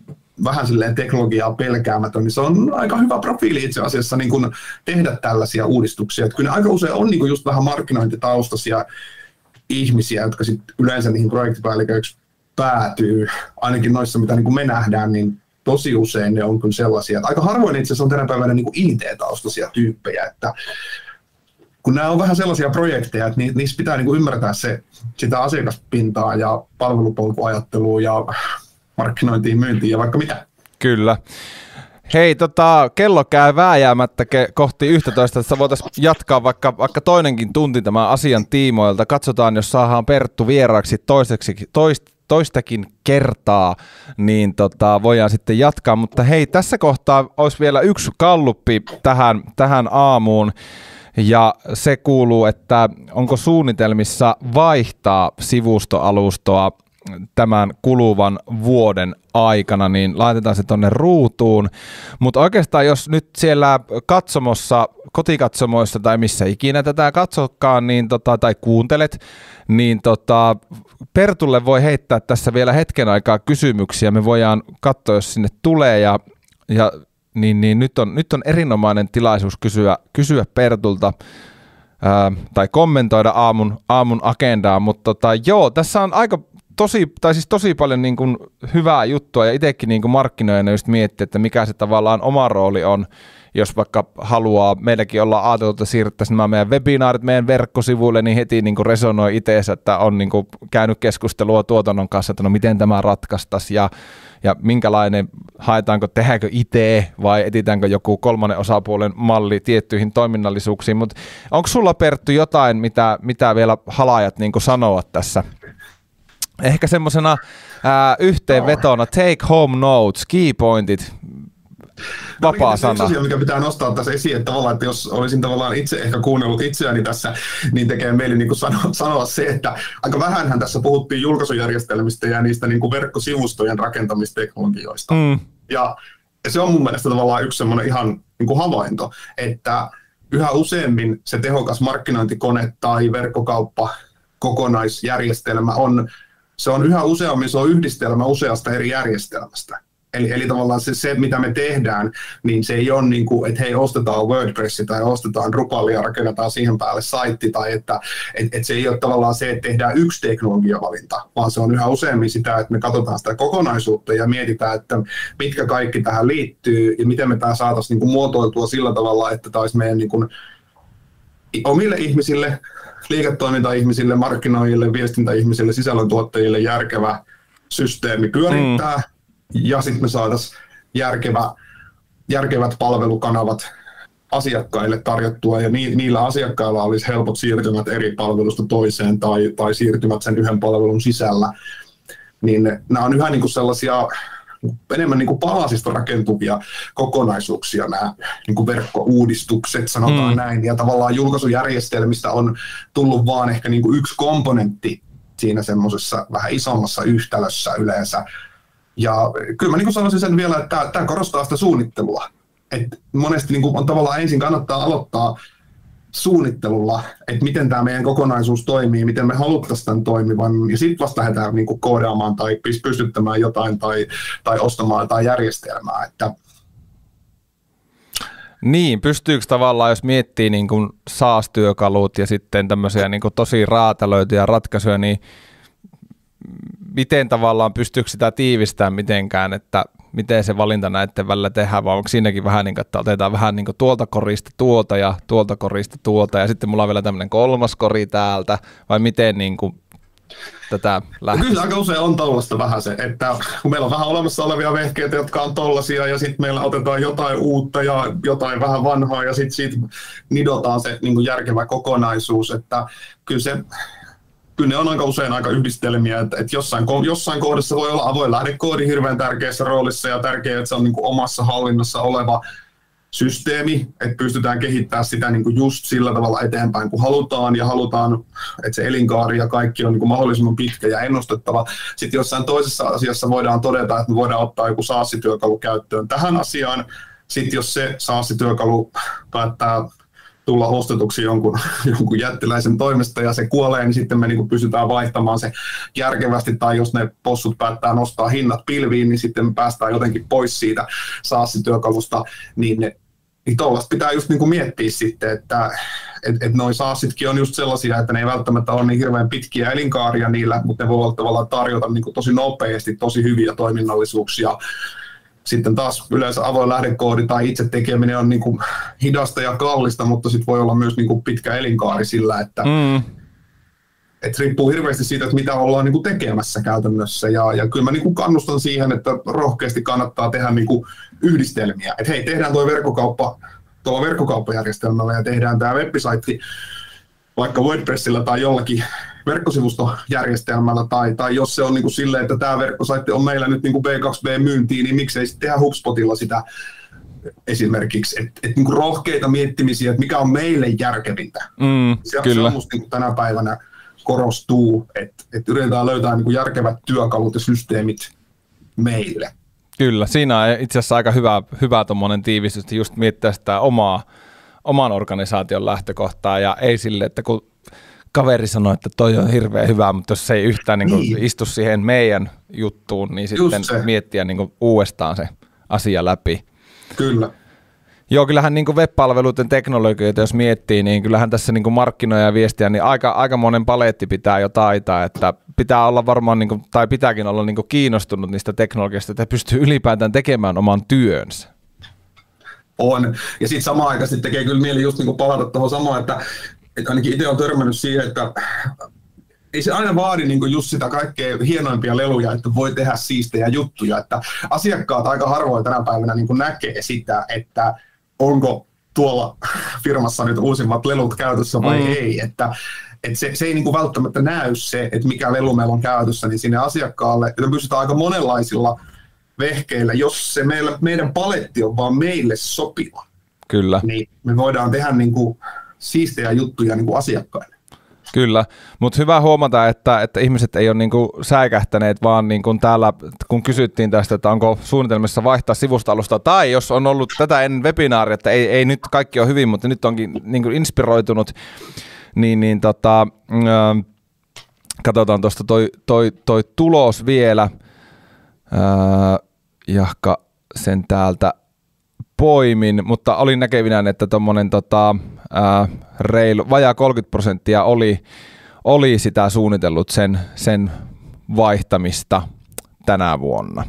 vähän silleen teknologiaa pelkäämätön, niin se on aika hyvä profiili itse asiassa niin kuin tehdä tällaisia uudistuksia. Että kyllä aika usein on niin kuin just vähän markkinointitaustaisia ihmisiä, jotka sit yleensä niihin projektipäälliköiksi päätyy, ainakin noissa mitä niin kuin me nähdään, niin tosi usein ne on kyllä sellaisia, että aika harvoin itse asiassa on tänä päivänä niin kuin IT-taustaisia tyyppejä, että kun nämä on vähän sellaisia projekteja, että niissä pitää niin kuin ymmärtää se, sitä asiakaspintaa ja palvelupolkuajattelua ja markkinointiin, myyntiin ja vaikka mitä. Kyllä. Hei, tota, kello käy vääjäämättä ke- kohti 11, että voitaisiin jatkaa vaikka, vaikka toinenkin tunti tämän asian tiimoilta. Katsotaan, jos saadaan Perttu vieraaksi toiseksi, toist, toistakin kertaa, niin tota, voidaan sitten jatkaa. Mutta hei, tässä kohtaa olisi vielä yksi kalluppi tähän, tähän aamuun. Ja se kuuluu, että onko suunnitelmissa vaihtaa sivustoalustoa tämän kuluvan vuoden aikana, niin laitetaan se tonne ruutuun. Mutta oikeastaan jos nyt siellä katsomossa, kotikatsomoissa tai missä ikinä tätä katsokaan niin tota, tai kuuntelet, niin tota, Pertulle voi heittää tässä vielä hetken aikaa kysymyksiä. Me voidaan katsoa, jos sinne tulee ja, ja niin, niin nyt, on, nyt on erinomainen tilaisuus kysyä, kysyä Pertulta ää, tai kommentoida aamun, aamun agendaa, mutta tota, joo, tässä on aika tosi, tai siis tosi paljon niin kuin hyvää juttua ja itsekin niin markkinoijana just miettiä, että mikä se tavallaan oma rooli on, jos vaikka haluaa, meilläkin ollaan ajateltu, että siirrettäisiin nämä meidän webinaarit meidän verkkosivuille, niin heti niin kuin resonoi itseensä, että on niin kuin käynyt keskustelua tuotannon kanssa, että no miten tämä ratkaistaisi ja, ja minkälainen, haetaanko, tehdäänkö itse vai etitäänkö joku kolmannen osapuolen malli tiettyihin toiminnallisuuksiin, mutta onko sulla Perttu jotain, mitä, mitä vielä halajat niin kuin sanoa tässä? Ehkä semmoisena yhteenvetona, take home notes, key pointit, vapaa no, sana. asia, mikä pitää nostaa tässä esiin, että tavallaan, että jos olisin tavallaan itse ehkä kuunnellut itseäni tässä, niin tekee meille niin kuin sanoa, sanoa se, että aika vähänhän tässä puhuttiin julkaisujärjestelmistä ja niistä niin kuin verkkosivustojen rakentamisteknologioista. Mm. Ja se on mun mielestä tavallaan yksi semmoinen ihan niin kuin havainto, että yhä useammin se tehokas markkinointikone tai verkkokauppa kokonaisjärjestelmä on se on yhä useammin se on yhdistelmä useasta eri järjestelmästä. Eli, eli tavallaan se, se, mitä me tehdään, niin se ei ole niin kuin, että hei, ostetaan WordPress tai ostetaan Drupal ja rakennetaan siihen päälle saitti, tai että et, et se ei ole tavallaan se, että tehdään yksi teknologiavalinta, vaan se on yhä useammin sitä, että me katsotaan sitä kokonaisuutta ja mietitään, että mitkä kaikki tähän liittyy ja miten me tämä saataisiin niin kuin muotoiltua sillä tavalla, että tämä olisi meidän niin kuin omille ihmisille liiketoiminta-ihmisille, markkinoijille, viestintäihmisille, sisällöntuottajille järkevä systeemi pyörittää, mm. ja sitten me saataisiin järkevä, järkevät palvelukanavat asiakkaille tarjottua, ja ni, niillä asiakkailla olisi helpot siirtymät eri palvelusta toiseen tai, tai siirtymät sen yhden palvelun sisällä. Niin nämä on yhä niin kuin sellaisia enemmän niin kuin palasista rakentuvia kokonaisuuksia nämä niin kuin verkkouudistukset, sanotaan mm. näin, ja tavallaan julkaisujärjestelmistä on tullut vaan ehkä niin kuin yksi komponentti siinä semmoisessa vähän isommassa yhtälössä yleensä. Ja kyllä mä niin kuin sanoisin sen vielä, että tämä korostaa sitä suunnittelua. Et monesti niin kuin on tavallaan ensin kannattaa aloittaa suunnittelulla, että miten tämä meidän kokonaisuus toimii, miten me haluttaisiin tämän toimivan, ja sitten vasta lähdetään niin kuin koodaamaan tai pystyttämään jotain tai, tai ostamaan jotain järjestelmää. Että niin, pystyykö tavallaan, jos miettii niin kuin SaaS-työkalut ja sitten tämmöisiä niin kuin tosi raatalöityjä ratkaisuja, niin miten tavallaan pystyykö sitä tiivistämään mitenkään, että miten se valinta näiden välillä tehdään, vai onko siinäkin vähän niin kuin, että otetaan vähän niin kuin tuolta korista tuolta ja tuolta korista tuolta, ja sitten mulla on vielä tämmöinen kolmas kori täältä, vai miten niin kuin tätä lähtee? Kyllä aika usein on tollasta vähän se, että kun meillä on vähän olemassa olevia vehkeitä, jotka on tollasia, ja sitten meillä otetaan jotain uutta ja jotain vähän vanhaa, ja sitten siitä nidotaan se niin kuin järkevä kokonaisuus, että kyllä se kyllä ne on aika usein aika yhdistelmiä, että, että jossain, jossain kohdassa voi olla avoin lähdekoodi hirveän tärkeässä roolissa ja tärkeää, että se on niin kuin omassa hallinnassa oleva systeemi, että pystytään kehittämään sitä niin kuin just sillä tavalla eteenpäin, kun halutaan, ja halutaan, että se elinkaari ja kaikki on niin kuin mahdollisimman pitkä ja ennustettava. Sitten jossain toisessa asiassa voidaan todeta, että me voidaan ottaa joku SaaS-työkalu käyttöön tähän asiaan. Sitten jos se SaaS-työkalu päättää tulla ostetuksi jonkun, jonkun jättiläisen toimesta ja se kuolee, niin sitten me niin kuin pystytään vaihtamaan se järkevästi, tai jos ne possut päättää nostaa hinnat pilviin, niin sitten me päästään jotenkin pois siitä SaaS-työkalusta, niin niin tuollaista pitää just niin kuin miettiä sitten, että et, et noin SaaSitkin on just sellaisia, että ne ei välttämättä ole niin hirveän pitkiä elinkaaria niillä, mutta ne voi tavallaan tarjota niin tosi nopeasti tosi hyviä toiminnallisuuksia sitten taas yleensä avoin lähdekoodi tai itse tekeminen on niin kuin hidasta ja kallista, mutta sitten voi olla myös niin kuin pitkä elinkaari sillä, että mm. et riippuu hirveästi siitä, että mitä ollaan niin kuin tekemässä käytännössä. Ja, ja kyllä mä niin kuin kannustan siihen, että rohkeasti kannattaa tehdä niin kuin yhdistelmiä. Että hei, tehdään tuo verkkokauppa tuolla verkkokauppajärjestelmällä ja tehdään tämä website vaikka WordPressillä tai jollakin verkkosivustojärjestelmällä, tai, tai jos se on niin kuin silleen, että tämä verkkosaitti on meillä nyt niin kuin B2B-myyntiin, niin miksei sitten tehdä HubSpotilla sitä esimerkiksi, että et, niin rohkeita miettimisiä, että mikä on meille järkevintä. Mm, se, kyllä. se on musta niin tänä päivänä korostuu, että, että yritetään löytää niin järkevät työkalut ja systeemit meille. Kyllä, siinä on itse asiassa aika hyvä, hyvä tuommoinen tiivistys, just miettiä sitä omaa, oman organisaation lähtökohtaa ja ei sille, että kun kaveri sanoi, että toi on hirveän hyvä, mutta jos se ei yhtään niin niin. istu siihen meidän juttuun, niin sitten miettiä niin kuin uudestaan se asia läpi. Kyllä. Joo, kyllähän niin web-palveluiden teknologioita, jos miettii, niin kyllähän tässä niin markkinoja ja viestiä, niin aika, aika monen paletti pitää jo taitaa, että pitää olla varmaan, niin kuin, tai pitääkin olla niin kiinnostunut niistä teknologiasta, että pystyy ylipäätään tekemään oman työnsä. On, ja sitten samaan aikaan tekee kyllä mieli just niin palata tuohon samaan, että, että ainakin itse on törmännyt siihen, että ei se aina vaadi niin just sitä kaikkea hienoimpia leluja, että voi tehdä siistejä juttuja. Että asiakkaat aika harvoin tänä päivänä niin näkee sitä, että onko tuolla firmassa nyt uusimmat lelut käytössä vai mm. ei. Että, että se, se ei niin kuin välttämättä näy se, että mikä lelu meillä on käytössä, niin sinne asiakkaalle, että pystytään aika monenlaisilla vehkeillä, jos se meillä, meidän paletti on vaan meille sopiva. Kyllä. Niin me voidaan tehdä niin kuin siistejä juttuja niin kuin asiakkaille. Kyllä, mutta hyvä huomata, että, että ihmiset ei ole niinku säikähtäneet, vaan niinku täällä, kun kysyttiin tästä, että onko suunnitelmissa vaihtaa sivusta tai jos on ollut tätä ennen webinaaria, että ei, ei nyt kaikki ole hyvin, mutta nyt onkin niinku inspiroitunut, niin, niin tota, äh, katsotaan tuosta toi, toi, toi tulos vielä, äh, jahka sen täältä poimin, mutta olin näkevinä, että tuommoinen tota, ää, reilu, vajaa 30 prosenttia oli, oli sitä suunnitellut sen, sen vaihtamista tänä vuonna.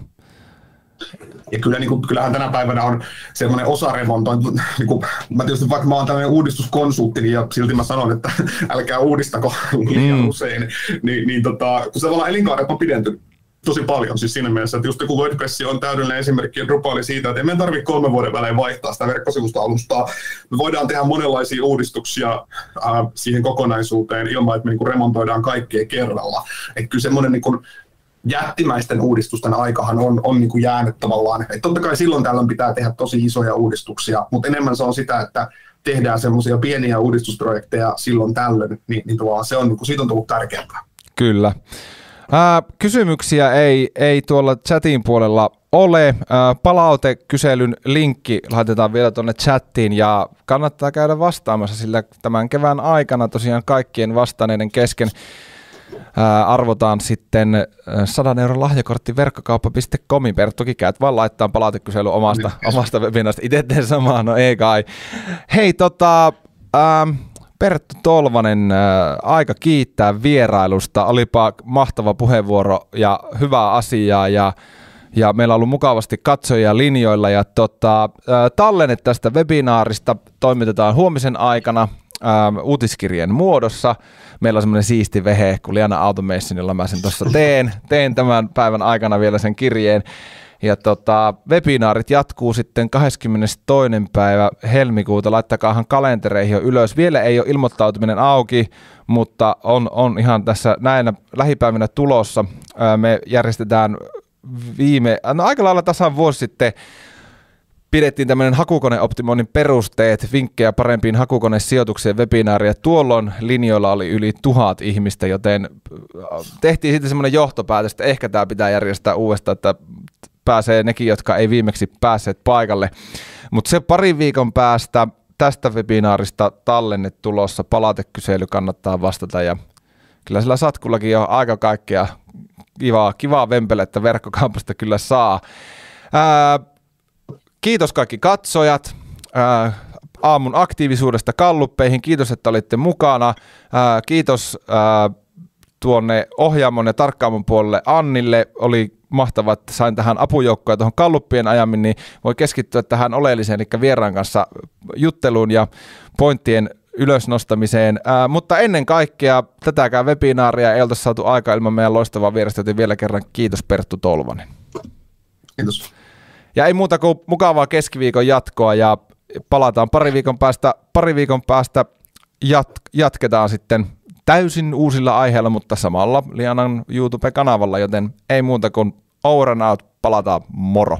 Ja kyllä, niin kuin, kyllähän tänä päivänä on semmoinen osaremontointi. Niin kuin, mä tietysti vaikka mä oon tämmöinen uudistuskonsultti, niin ja silti mä sanon, että älkää uudistako liian mm. usein, niin, niin tota, kun se elinkaaret on pidentynyt, tosi paljon siis siinä mielessä, että just kun WordPress on täydellinen esimerkki Drupal siitä, että emme tarvitse kolmen vuoden välein vaihtaa sitä verkkosivusta alustaa. Me voidaan tehdä monenlaisia uudistuksia äh, siihen kokonaisuuteen ilman, että me niin remontoidaan kaikkea kerralla. Että kyllä semmoinen niin jättimäisten uudistusten aikahan on, on niin kuin jäänyt tavallaan. Että totta kai silloin tällöin pitää tehdä tosi isoja uudistuksia, mutta enemmän se on sitä, että tehdään semmoisia pieniä uudistusprojekteja silloin tällöin, niin, niin se on, niin kuin, siitä on tullut tärkeämpää. Kyllä. Ää, kysymyksiä ei, ei tuolla chatin puolella ole. Ää, palautekyselyn linkki laitetaan vielä tuonne chattiin ja kannattaa käydä vastaamassa, sillä tämän kevään aikana tosiaan kaikkien vastaaneiden kesken ää, arvotaan sitten 100 euron lahjakortti verkkokauppa.comin. Toki käyt vaan laittaa palautekysely omasta, omasta webinaarista. Itse teen samaa, no ei kai. Hei, tota, ää, Perttu Tolvanen, äh, aika kiittää vierailusta. Olipa mahtava puheenvuoro ja hyvää asiaa ja, ja meillä on ollut mukavasti katsojia linjoilla. Ja tota, äh, tallenne tästä webinaarista toimitetaan huomisen aikana äh, uutiskirjeen muodossa. Meillä on semmoinen siisti vehe kuin Liana Automation, jolla mä sen tuossa teen. Teen tämän päivän aikana vielä sen kirjeen. Ja tota, webinaarit jatkuu sitten 22. päivä helmikuuta. Laittakaahan kalentereihin jo ylös. Vielä ei ole ilmoittautuminen auki, mutta on, on ihan tässä näinä lähipäivinä tulossa. Me järjestetään viime, no aika lailla tasan vuosi sitten pidettiin tämmöinen hakukoneoptimoinnin perusteet, vinkkejä parempiin hakukonesijoitukseen webinaaria. Tuolloin linjoilla oli yli tuhat ihmistä, joten tehtiin sitten semmoinen johtopäätös, että ehkä tämä pitää järjestää uudestaan, että pääsee nekin, jotka ei viimeksi päässeet paikalle. Mutta se parin viikon päästä tästä webinaarista tallenne tulossa, palautekysely kannattaa vastata ja kyllä sillä satkullakin on aika kaikkea kivaa, kivaa vempelettä verkkokaupasta kyllä saa. Ää, kiitos kaikki katsojat. Ää, aamun aktiivisuudesta kalluppeihin. Kiitos, että olitte mukana. Ää, kiitos ää, tuonne ohjaamon ja tarkkaamon puolelle Annille. Oli mahtavaa, että sain tähän apujoukkoja tuohon kalluppien ajamin, niin voi keskittyä tähän oleelliseen, eli vieraan kanssa jutteluun ja pointtien ylösnostamiseen. Ää, mutta ennen kaikkea tätäkään webinaaria ei oltaisi saatu aika ilman meidän loistavaa vierestä, joten vielä kerran kiitos Perttu Tolvanen. Kiitos. Ja ei muuta kuin mukavaa keskiviikon jatkoa ja palataan pari viikon päästä, pari viikon päästä jat, jatketaan sitten täysin uusilla aiheilla, mutta samalla Lianan YouTube-kanavalla, joten ei muuta kuin over and out, palataan moro.